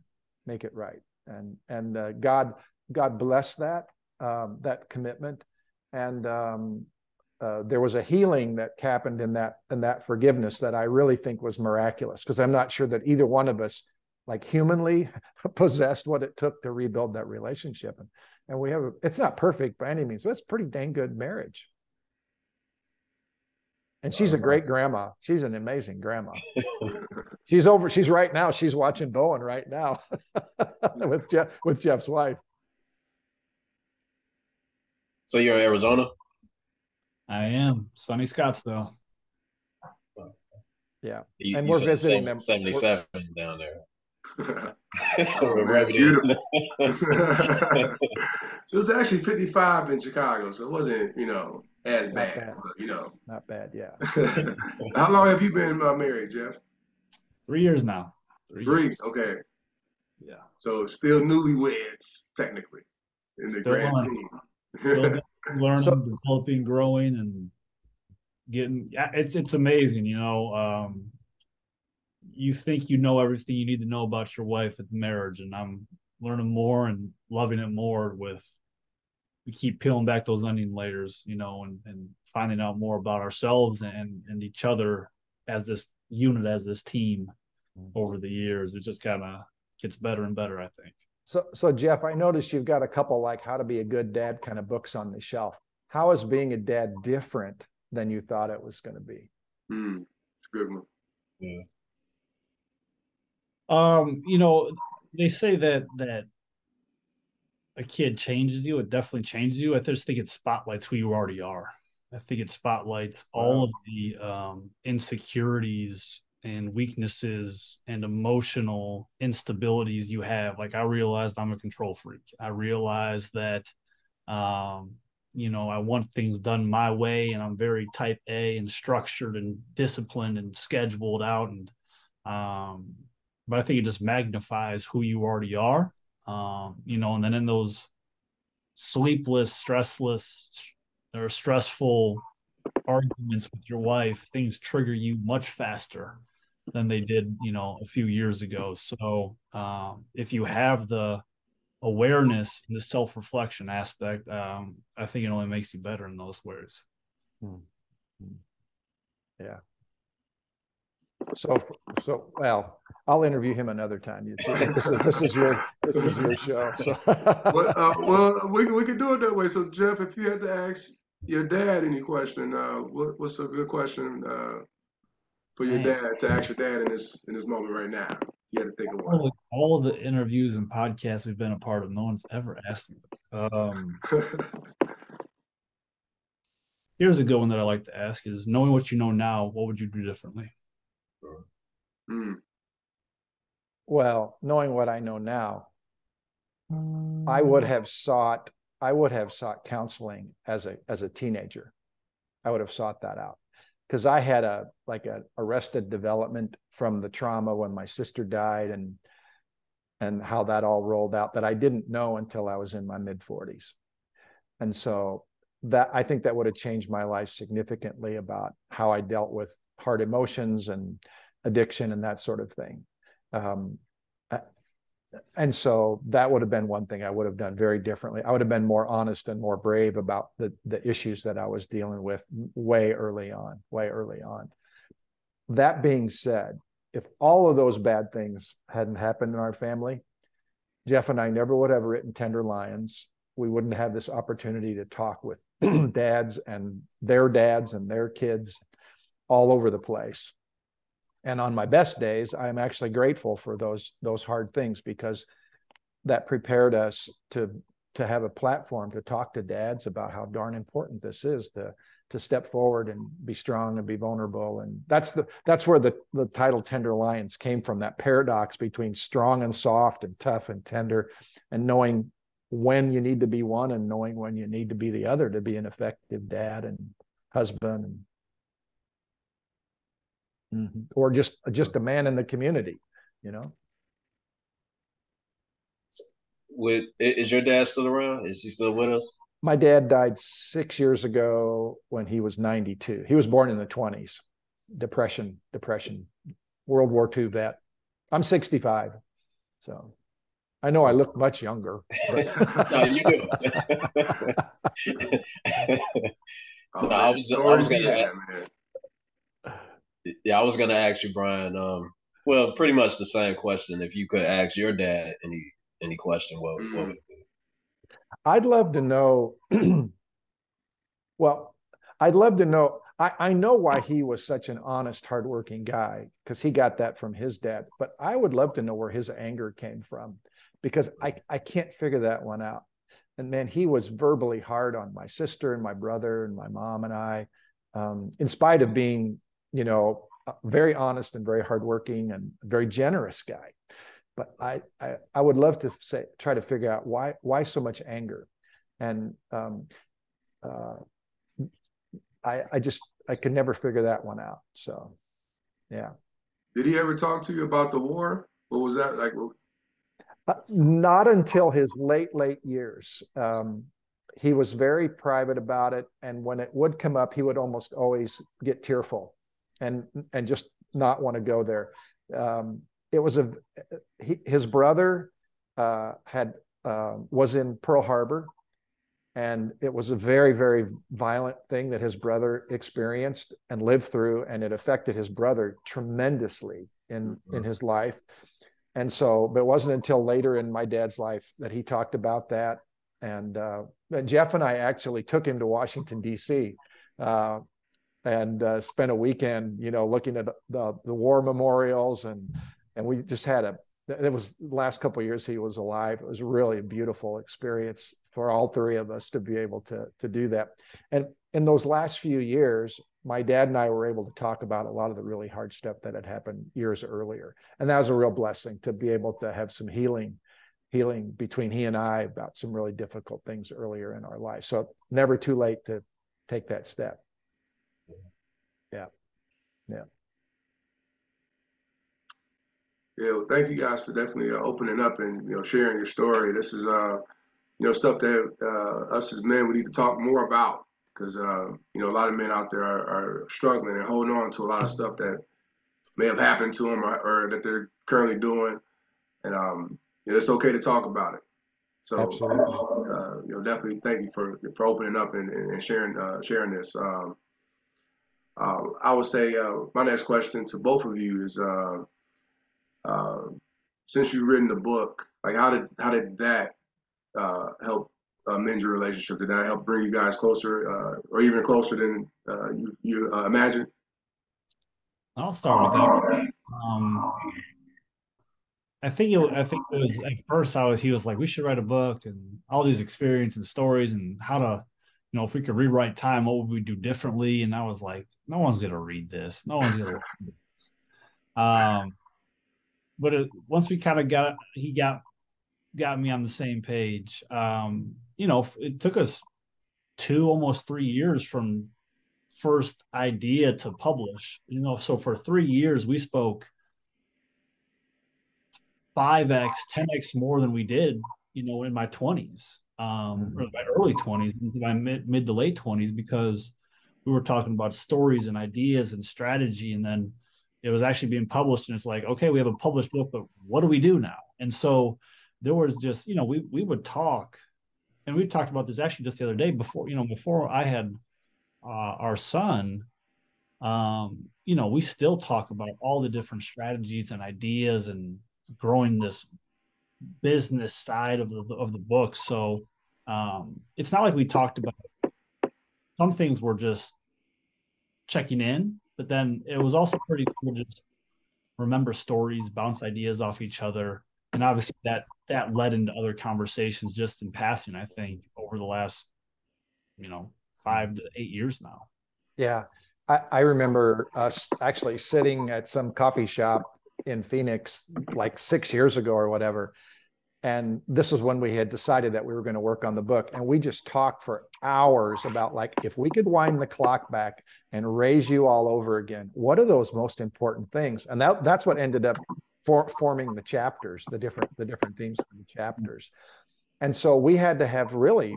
Make it right. And and uh, God God bless that um, that commitment and um, uh, there was a healing that happened in that in that forgiveness that I really think was miraculous because I'm not sure that either one of us like humanly possessed what it took to rebuild that relationship and and we have a, it's not perfect by any means but it's pretty dang good marriage and she's a great grandma. She's an amazing grandma. She's over she's right now she's watching bowen right now with jeff with jeff's wife. So you're in arizona? I am. Sunny Scottsdale. Yeah, you, and you we're visiting them. Seventy-seven we're... down there. it was actually 55 in Chicago, so it wasn't, you know, as bad, bad. But, you know. Not bad, yeah. How long have you been uh, married, Jeff? Three years now. Three, Three years. okay. Yeah. So still newlyweds, technically, in the still grand scheme. Still learning, so, developing, growing, and getting. It's it's amazing, you know. Um, you think you know everything you need to know about your wife at marriage, and I'm learning more and loving it more. With we keep peeling back those onion layers, you know, and and finding out more about ourselves and and each other as this unit, as this team mm-hmm. over the years. It just kind of gets better and better, I think. So, so Jeff, I noticed you've got a couple like how to be a good dad kind of books on the shelf. How is being a dad different than you thought it was going to be? Mm, it's a good one. Yeah. Um, you know, they say that that a kid changes you. It definitely changes you. I just think it spotlights who you already are. I think it spotlights all of the um, insecurities and weaknesses and emotional instabilities you have like i realized i'm a control freak i realized that um you know i want things done my way and i'm very type a and structured and disciplined and scheduled out and um but i think it just magnifies who you already are um you know and then in those sleepless stressless or stressful arguments with your wife things trigger you much faster than they did, you know, a few years ago. So um, if you have the awareness and the self reflection aspect, um, I think it only makes you better in those ways. Hmm. Yeah. So, so well, I'll interview him another time. You see, this is this is your this is your show. So. well, uh, well, we we can do it that way. So, Jeff, if you had to ask your dad any question, uh, what, what's a good question uh, for your dad to ask your dad in this in this moment right now? You had to think of one. All, all the interviews and podcasts we've been a part of, no one's ever asked me. Um, here's a good one that I like to ask: Is knowing what you know now, what would you do differently? Mm. Well, knowing what I know now, I would have sought I would have sought counseling as a as a teenager. I would have sought that out because I had a like a arrested development from the trauma when my sister died and and how that all rolled out that I didn't know until I was in my mid 40s. And so that I think that would have changed my life significantly about how I dealt with hard emotions and addiction and that sort of thing. Um, and so that would have been one thing I would have done very differently. I would have been more honest and more brave about the the issues that I was dealing with way early on, way early on. That being said, if all of those bad things hadn't happened in our family, Jeff and I never would have written Tender Lions. We wouldn't have this opportunity to talk with dads and their dads and their kids all over the place. And on my best days, I'm actually grateful for those those hard things because that prepared us to to have a platform to talk to dads about how darn important this is to to step forward and be strong and be vulnerable and that's the that's where the the title tender lions came from that paradox between strong and soft and tough and tender and knowing when you need to be one and knowing when you need to be the other to be an effective dad and husband and mm-hmm. or just just a man in the community you know with is your dad still around is he still with us my dad died six years ago when he was 92. He was born in the 20s. Depression, depression, World War II vet. I'm 65. So I know I look much younger. no, you do. no, I was, I was gonna yeah, I was gonna ask you, Brian. Um, well, pretty much the same question. If you could ask your dad any any question, what, mm-hmm. what would I'd love to know. well, I'd love to know. I, I know why he was such an honest, hardworking guy because he got that from his dad. But I would love to know where his anger came from because I, I can't figure that one out. And man, he was verbally hard on my sister and my brother and my mom and I, um, in spite of being, you know, very honest and very hardworking and very generous guy but I, I, I would love to say try to figure out why why so much anger, and um, uh, I I just I could never figure that one out. So, yeah. Did he ever talk to you about the war? What was that like? Uh, not until his late late years. Um, he was very private about it, and when it would come up, he would almost always get tearful, and and just not want to go there. Um, it was a he, his brother uh, had uh, was in Pearl Harbor, and it was a very very violent thing that his brother experienced and lived through, and it affected his brother tremendously in mm-hmm. in his life. And so, but it wasn't until later in my dad's life that he talked about that. And, uh, and Jeff and I actually took him to Washington D.C. Uh, and uh, spent a weekend, you know, looking at the, the war memorials and and we just had a it was the last couple years he was alive. It was really a beautiful experience for all three of us to be able to to do that. And in those last few years my dad and i were able to talk about a lot of the really hard stuff that had happened years earlier. And that was a real blessing to be able to have some healing healing between he and i about some really difficult things earlier in our life. So never too late to take that step yeah yeah Yeah, well, thank you guys for definitely uh, opening up and you know sharing your story. This is uh you know stuff that uh, us as men we need to talk more about because uh, you know a lot of men out there are, are, struggling and holding on to a lot of stuff that may have happened to them or, or that they're currently doing, and um, you know, it's okay to talk about it. So uh, you know definitely thank you for for opening up and, and sharing uh, sharing this. Um, uh, I would say uh, my next question to both of you is uh, since you've written the book, like how did how did that uh, help uh, mend your relationship? Did that help bring you guys closer, uh, or even closer than uh, you you uh, imagined? I'll start with that. Um, I think it, I think it was at first I was he was like we should write a book and all these experiences and stories and how to you know if we could rewrite time what would we do differently and I was like no one's gonna read this no one's gonna. Um, but it, once we kind of got he got got me on the same page. Um, you know, it took us two almost three years from first idea to publish. You know, so for three years we spoke five x, ten x more than we did. You know, in my twenties, um, my early twenties, my mid mid to late twenties, because we were talking about stories and ideas and strategy, and then it was actually being published and it's like okay we have a published book but what do we do now And so there was just, you know, we we would talk, and we talked about this actually just the other day before, you know, before I had uh, our son. Um, you know, we still talk about all the different strategies and ideas and growing this business side of the of the book. So um, it's not like we talked about some things were just checking in, but then it was also pretty cool just remember stories, bounce ideas off each other, and obviously that that led into other conversations just in passing. I think over the last you know five to eight years now. Yeah, I, I remember us actually sitting at some coffee shop in Phoenix like six years ago or whatever. And this was when we had decided that we were going to work on the book. And we just talked for hours about like, if we could wind the clock back and raise you all over again, what are those most important things? And that, that's what ended up for, forming the chapters, the different, the different themes of the chapters. And so we had to have really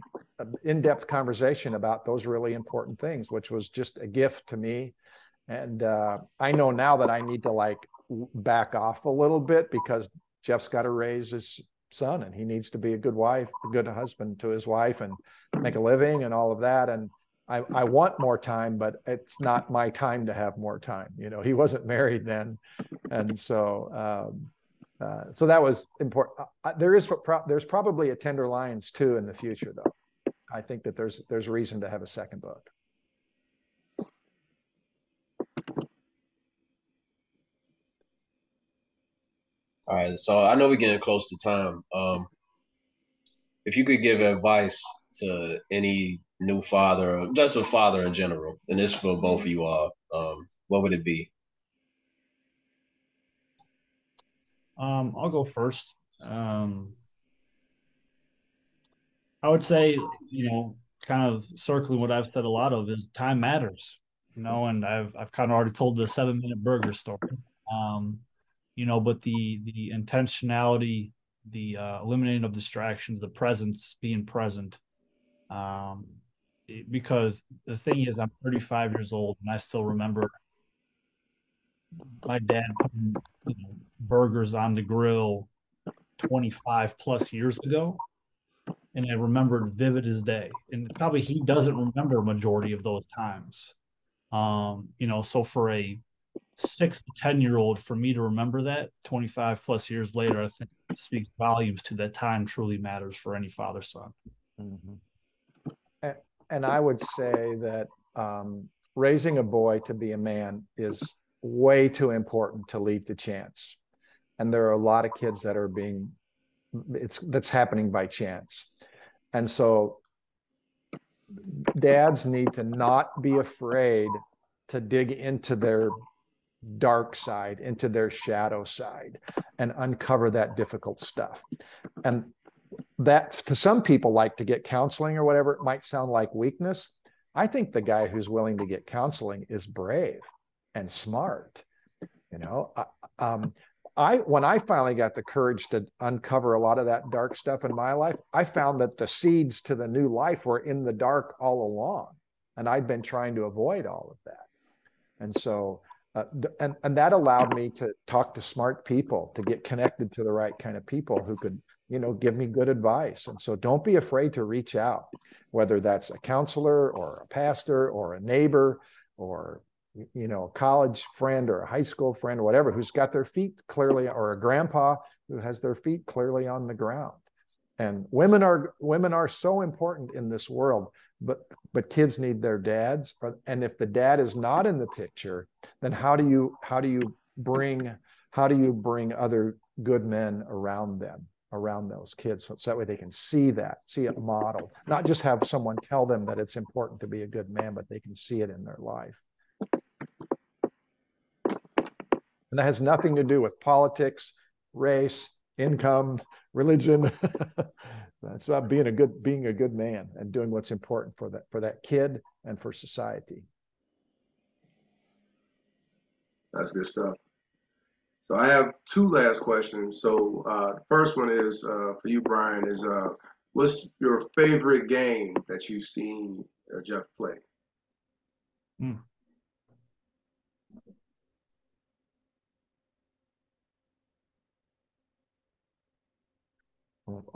in-depth conversation about those really important things, which was just a gift to me. And uh, I know now that I need to like back off a little bit because Jeff's got to raise his son and he needs to be a good wife, a good husband to his wife and make a living and all of that. And I, I want more time, but it's not my time to have more time. You know, he wasn't married then. And so, um, uh, so that was important. Uh, there is, there's probably a Tenderloins too in the future though. I think that there's, there's reason to have a second book. All right, so I know we're getting close to time. Um, if you could give advice to any new father, just a father in general, and this for both of you all, um, what would it be? Um, I'll go first. Um, I would say, you know, kind of circling what I've said a lot of is time matters, you know, and I've I've kind of already told the seven minute burger story. Um, you know, but the the intentionality, the uh, eliminating of distractions, the presence, being present. Um, it, because the thing is, I'm 35 years old, and I still remember my dad putting you know, burgers on the grill 25 plus years ago and I remembered vivid as day. And probably he doesn't remember a majority of those times. Um, you know, so for a six to 10 year old, for me to remember that 25 plus years later, I think speaks volumes to that time truly matters for any father son. Mm-hmm. And I would say that um, raising a boy to be a man is way too important to leave to chance. And there are a lot of kids that are being, it's that's happening by chance. And so dads need to not be afraid to dig into their dark side, into their shadow side, and uncover that difficult stuff. And that to some people like to get counseling or whatever, it might sound like weakness. I think the guy who's willing to get counseling is brave and smart. You know, um, I when I finally got the courage to uncover a lot of that dark stuff in my life, I found that the seeds to the new life were in the dark all along, and I'd been trying to avoid all of that. And so uh, and and that allowed me to talk to smart people to get connected to the right kind of people who could you know give me good advice. And so don't be afraid to reach out whether that's a counselor or a pastor or a neighbor or you know a college friend or a high school friend or whatever who's got their feet clearly or a grandpa who has their feet clearly on the ground. And women are women are so important in this world but but kids need their dads and if the dad is not in the picture then how do you how do you bring how do you bring other good men around them around those kids so, so that way they can see that see it modeled not just have someone tell them that it's important to be a good man but they can see it in their life. And that has nothing to do with politics race income religion. It's about being a good being a good man and doing what's important for that for that kid and for society. That's good stuff. So i have two last questions. So uh, the first one is uh, for you brian is uh, what's your favorite game that you've seen uh, jeff play? Hmm.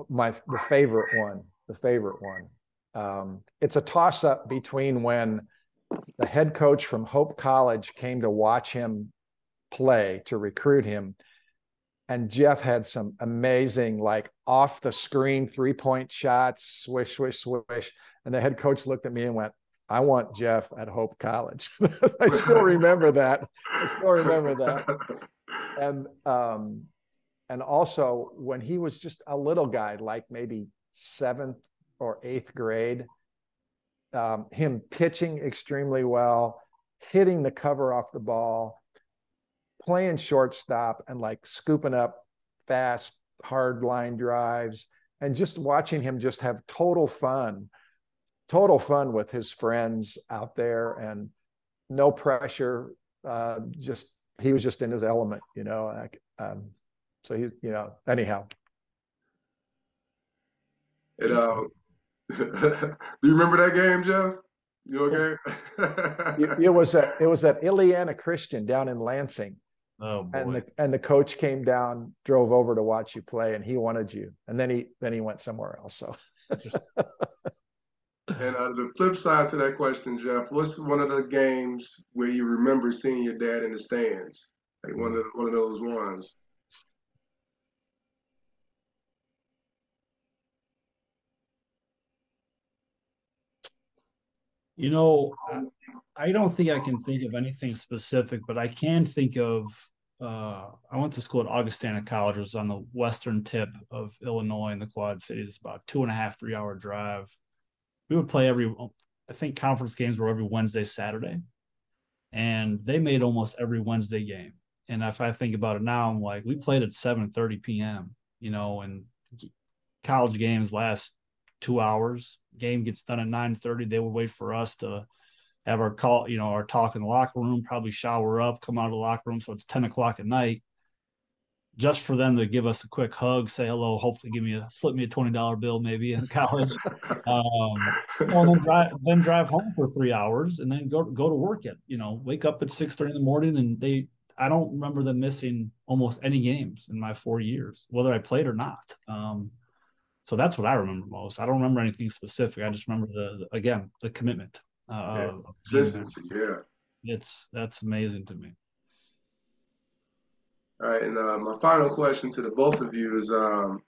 My the favorite one, the favorite one. Um, it's a toss up between when the head coach from Hope College came to watch him play to recruit him. And Jeff had some amazing, like off the screen three point shots, swish, swish, swish. And the head coach looked at me and went, I want Jeff at Hope College. I still remember that. I still remember that. And um, and also when he was just a little guy, like maybe seventh or eighth grade, um, him pitching extremely well, hitting the cover off the ball, playing shortstop, and like scooping up fast, hard line drives, and just watching him just have total fun, total fun with his friends out there, and no pressure. Uh, just he was just in his element, you know. Um, so he, you know, anyhow. And uh, do you remember that game, Jeff? You okay? it, it was at it was at Illiana Christian down in Lansing. Oh boy. And the and the coach came down, drove over to watch you play, and he wanted you. And then he then he went somewhere else. So And uh, the flip side to that question, Jeff, what's one of the games where you remember seeing your dad in the stands? Like one of the, one of those ones. You know, I don't think I can think of anything specific, but I can think of. Uh, I went to school at Augustana College, which was on the western tip of Illinois in the Quad Cities, about two and a half, three hour drive. We would play every, I think conference games were every Wednesday, Saturday, and they made almost every Wednesday game. And if I think about it now, I'm like, we played at 7:30 p.m. You know, and college games last two hours. Game gets done at 9:30. They would wait for us to have our call, you know, our talk in the locker room, probably shower up, come out of the locker room. So it's 10 o'clock at night. Just for them to give us a quick hug, say hello, hopefully give me a slip me a twenty dollar bill maybe in college, um, and then drive then drive home for three hours and then go go to work at you know wake up at six thirty in the morning and they I don't remember them missing almost any games in my four years, whether I played or not. Um, so that's what I remember most. I don't remember anything specific. I just remember the, the again the commitment. Uh, yeah. Consistency, yeah. It's that's amazing to me. All right, and uh, my final question to the both of you is, um,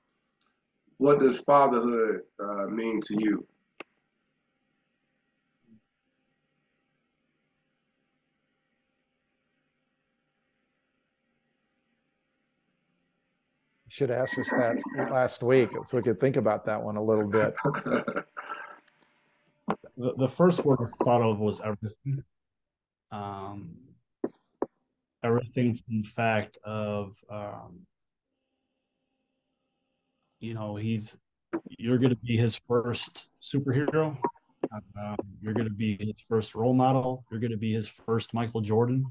what does fatherhood uh, mean to you? Should have asked us that last week so we could think about that one a little bit. the, the first word I thought of was everything. Um, everything from the fact of, um, you know, he's, you're going to be his first superhero. Um, you're going to be his first role model. You're going to be his first Michael Jordan.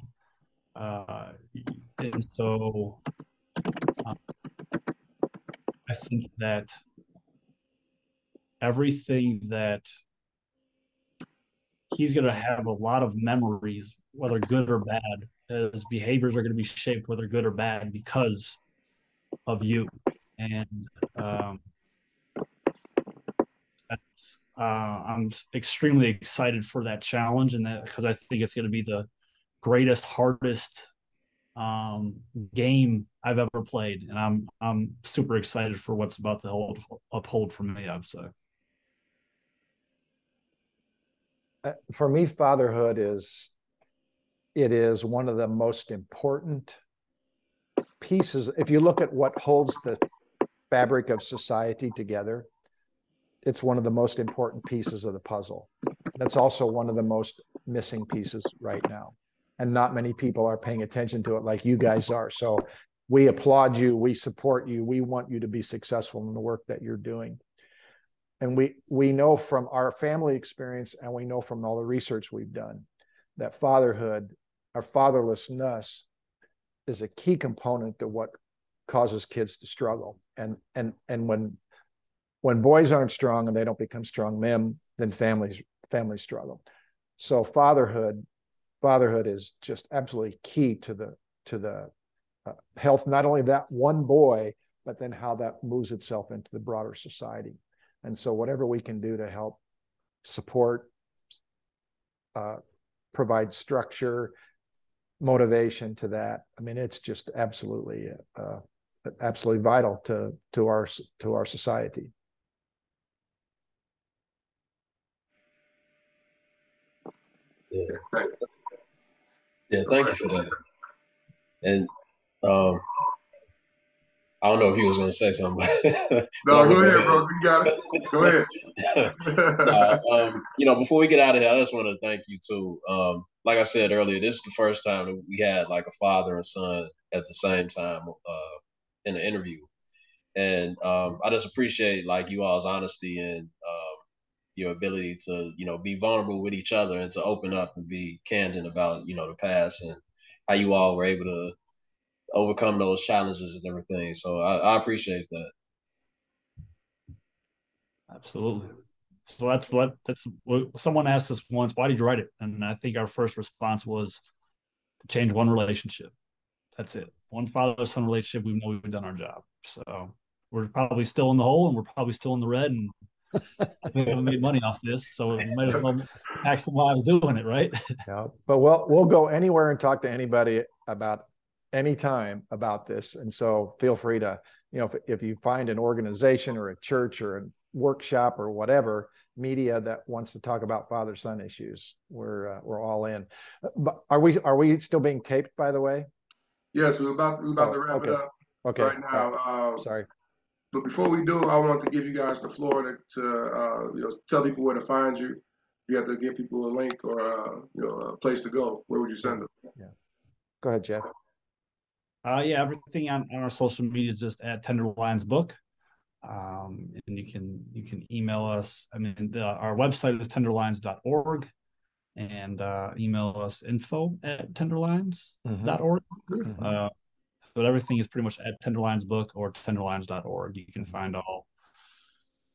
Uh, and so, uh, I think that everything that he's going to have a lot of memories, whether good or bad. His behaviors are going to be shaped, whether good or bad, because of you. And um, uh, I'm extremely excited for that challenge, and that because I think it's going to be the greatest, hardest um, game I've ever played, and I'm I'm super excited for what's about to hold uphold for me. I'd say. Uh, for me, fatherhood is it is one of the most important pieces. If you look at what holds the fabric of society together, it's one of the most important pieces of the puzzle. That's also one of the most missing pieces right now and not many people are paying attention to it like you guys are. So we applaud you, we support you, we want you to be successful in the work that you're doing. And we we know from our family experience and we know from all the research we've done that fatherhood, our fatherlessness is a key component to what causes kids to struggle. And and and when when boys aren't strong and they don't become strong men, then families families struggle. So fatherhood fatherhood is just absolutely key to the to the uh, health not only that one boy but then how that moves itself into the broader society. And so, whatever we can do to help support, uh, provide structure, motivation to that. I mean, it's just absolutely, uh, absolutely vital to to our to our society. Yeah. Yeah, thank you for that. And um, I don't know if he was going to say something. no, go ahead, bro. You got it. Go ahead. uh, um, you know, before we get out of here, I just want to thank you too. Um, like I said earlier, this is the first time that we had like a father and son at the same time uh, in an interview, and um, I just appreciate like you all's honesty and um, your ability to you know be vulnerable with each other and to open up and be candid about you know the past and how you all were able to overcome those challenges and everything. So I, I appreciate that. Absolutely. So that's what that's what someone asked us once, why did you write it? And I think our first response was to change one relationship. That's it. One father son relationship. We know we've done our job. So we're probably still in the hole and we're probably still in the red and we haven't made money off this, so we might as well pack some lives doing it, right? Yeah, but we'll we'll go anywhere and talk to anybody about any time about this, and so feel free to you know if if you find an organization or a church or a workshop or whatever media that wants to talk about father son issues, we're uh, we're all in. But are we are we still being taped? By the way. Yes, we're about we're about oh, to wrap okay. it up. Okay. Right now. Uh, Sorry. But before we do, I want to give you guys the floor to, to uh, you know tell people where to find you. You have to give people a link or uh, you know a place to go. Where would you send them? Yeah. Go ahead, Jeff. Uh, yeah, everything on, on our social media is just at Tenderloins Book, um, and you can you can email us. I mean, the, our website is tenderloins.org, and uh, email us info at tenderloins.org. Mm-hmm. Uh, but everything is pretty much at Tenderloins Book or tenderloins.org. You can find all,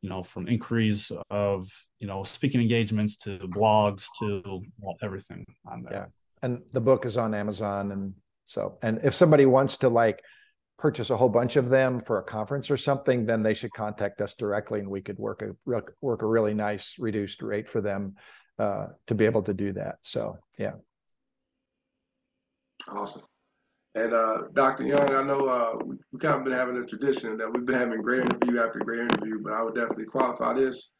you know, from inquiries of, you know, speaking engagements to blogs to well, everything on there. Yeah. And the book is on Amazon. And so, and if somebody wants to like purchase a whole bunch of them for a conference or something, then they should contact us directly and we could work a work a really nice reduced rate for them uh, to be able to do that. So, yeah. Awesome. And uh, Dr. Young, I know uh, we, we kind of been having a tradition that we've been having great interview after great interview, but I would definitely qualify this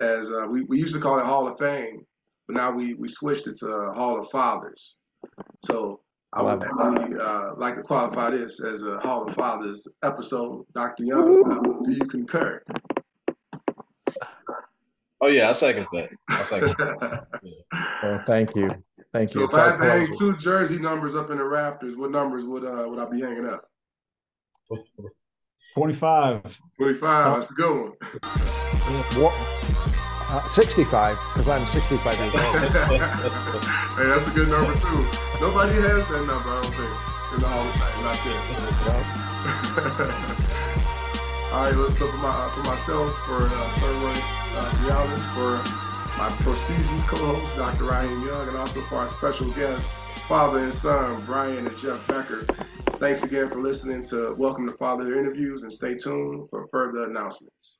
as uh, we, we used to call it Hall of Fame, but now we, we switched it to Hall of Fathers. So I would definitely uh, like to qualify this as a Hall of Fathers episode. Dr. Young, do you concur? Oh yeah, I second that. I second that. Yeah. Well, thank you. Thank so you. So if I had to hang two jersey numbers up in the rafters, what numbers would uh would I be hanging up? 25. 25, that's a good one. Uh, 65, because I'm 65 years old. hey, that's a good number too. Nobody has that number, I don't think, in the Hall of Fame, not yet. All right, so for, my, for myself, for uh, Sir Royce uh, for my prestigious co-host, Dr. Ryan Young, and also for our special guests, father and son, Brian and Jeff Becker. Thanks again for listening to Welcome to Father Interviews and stay tuned for further announcements.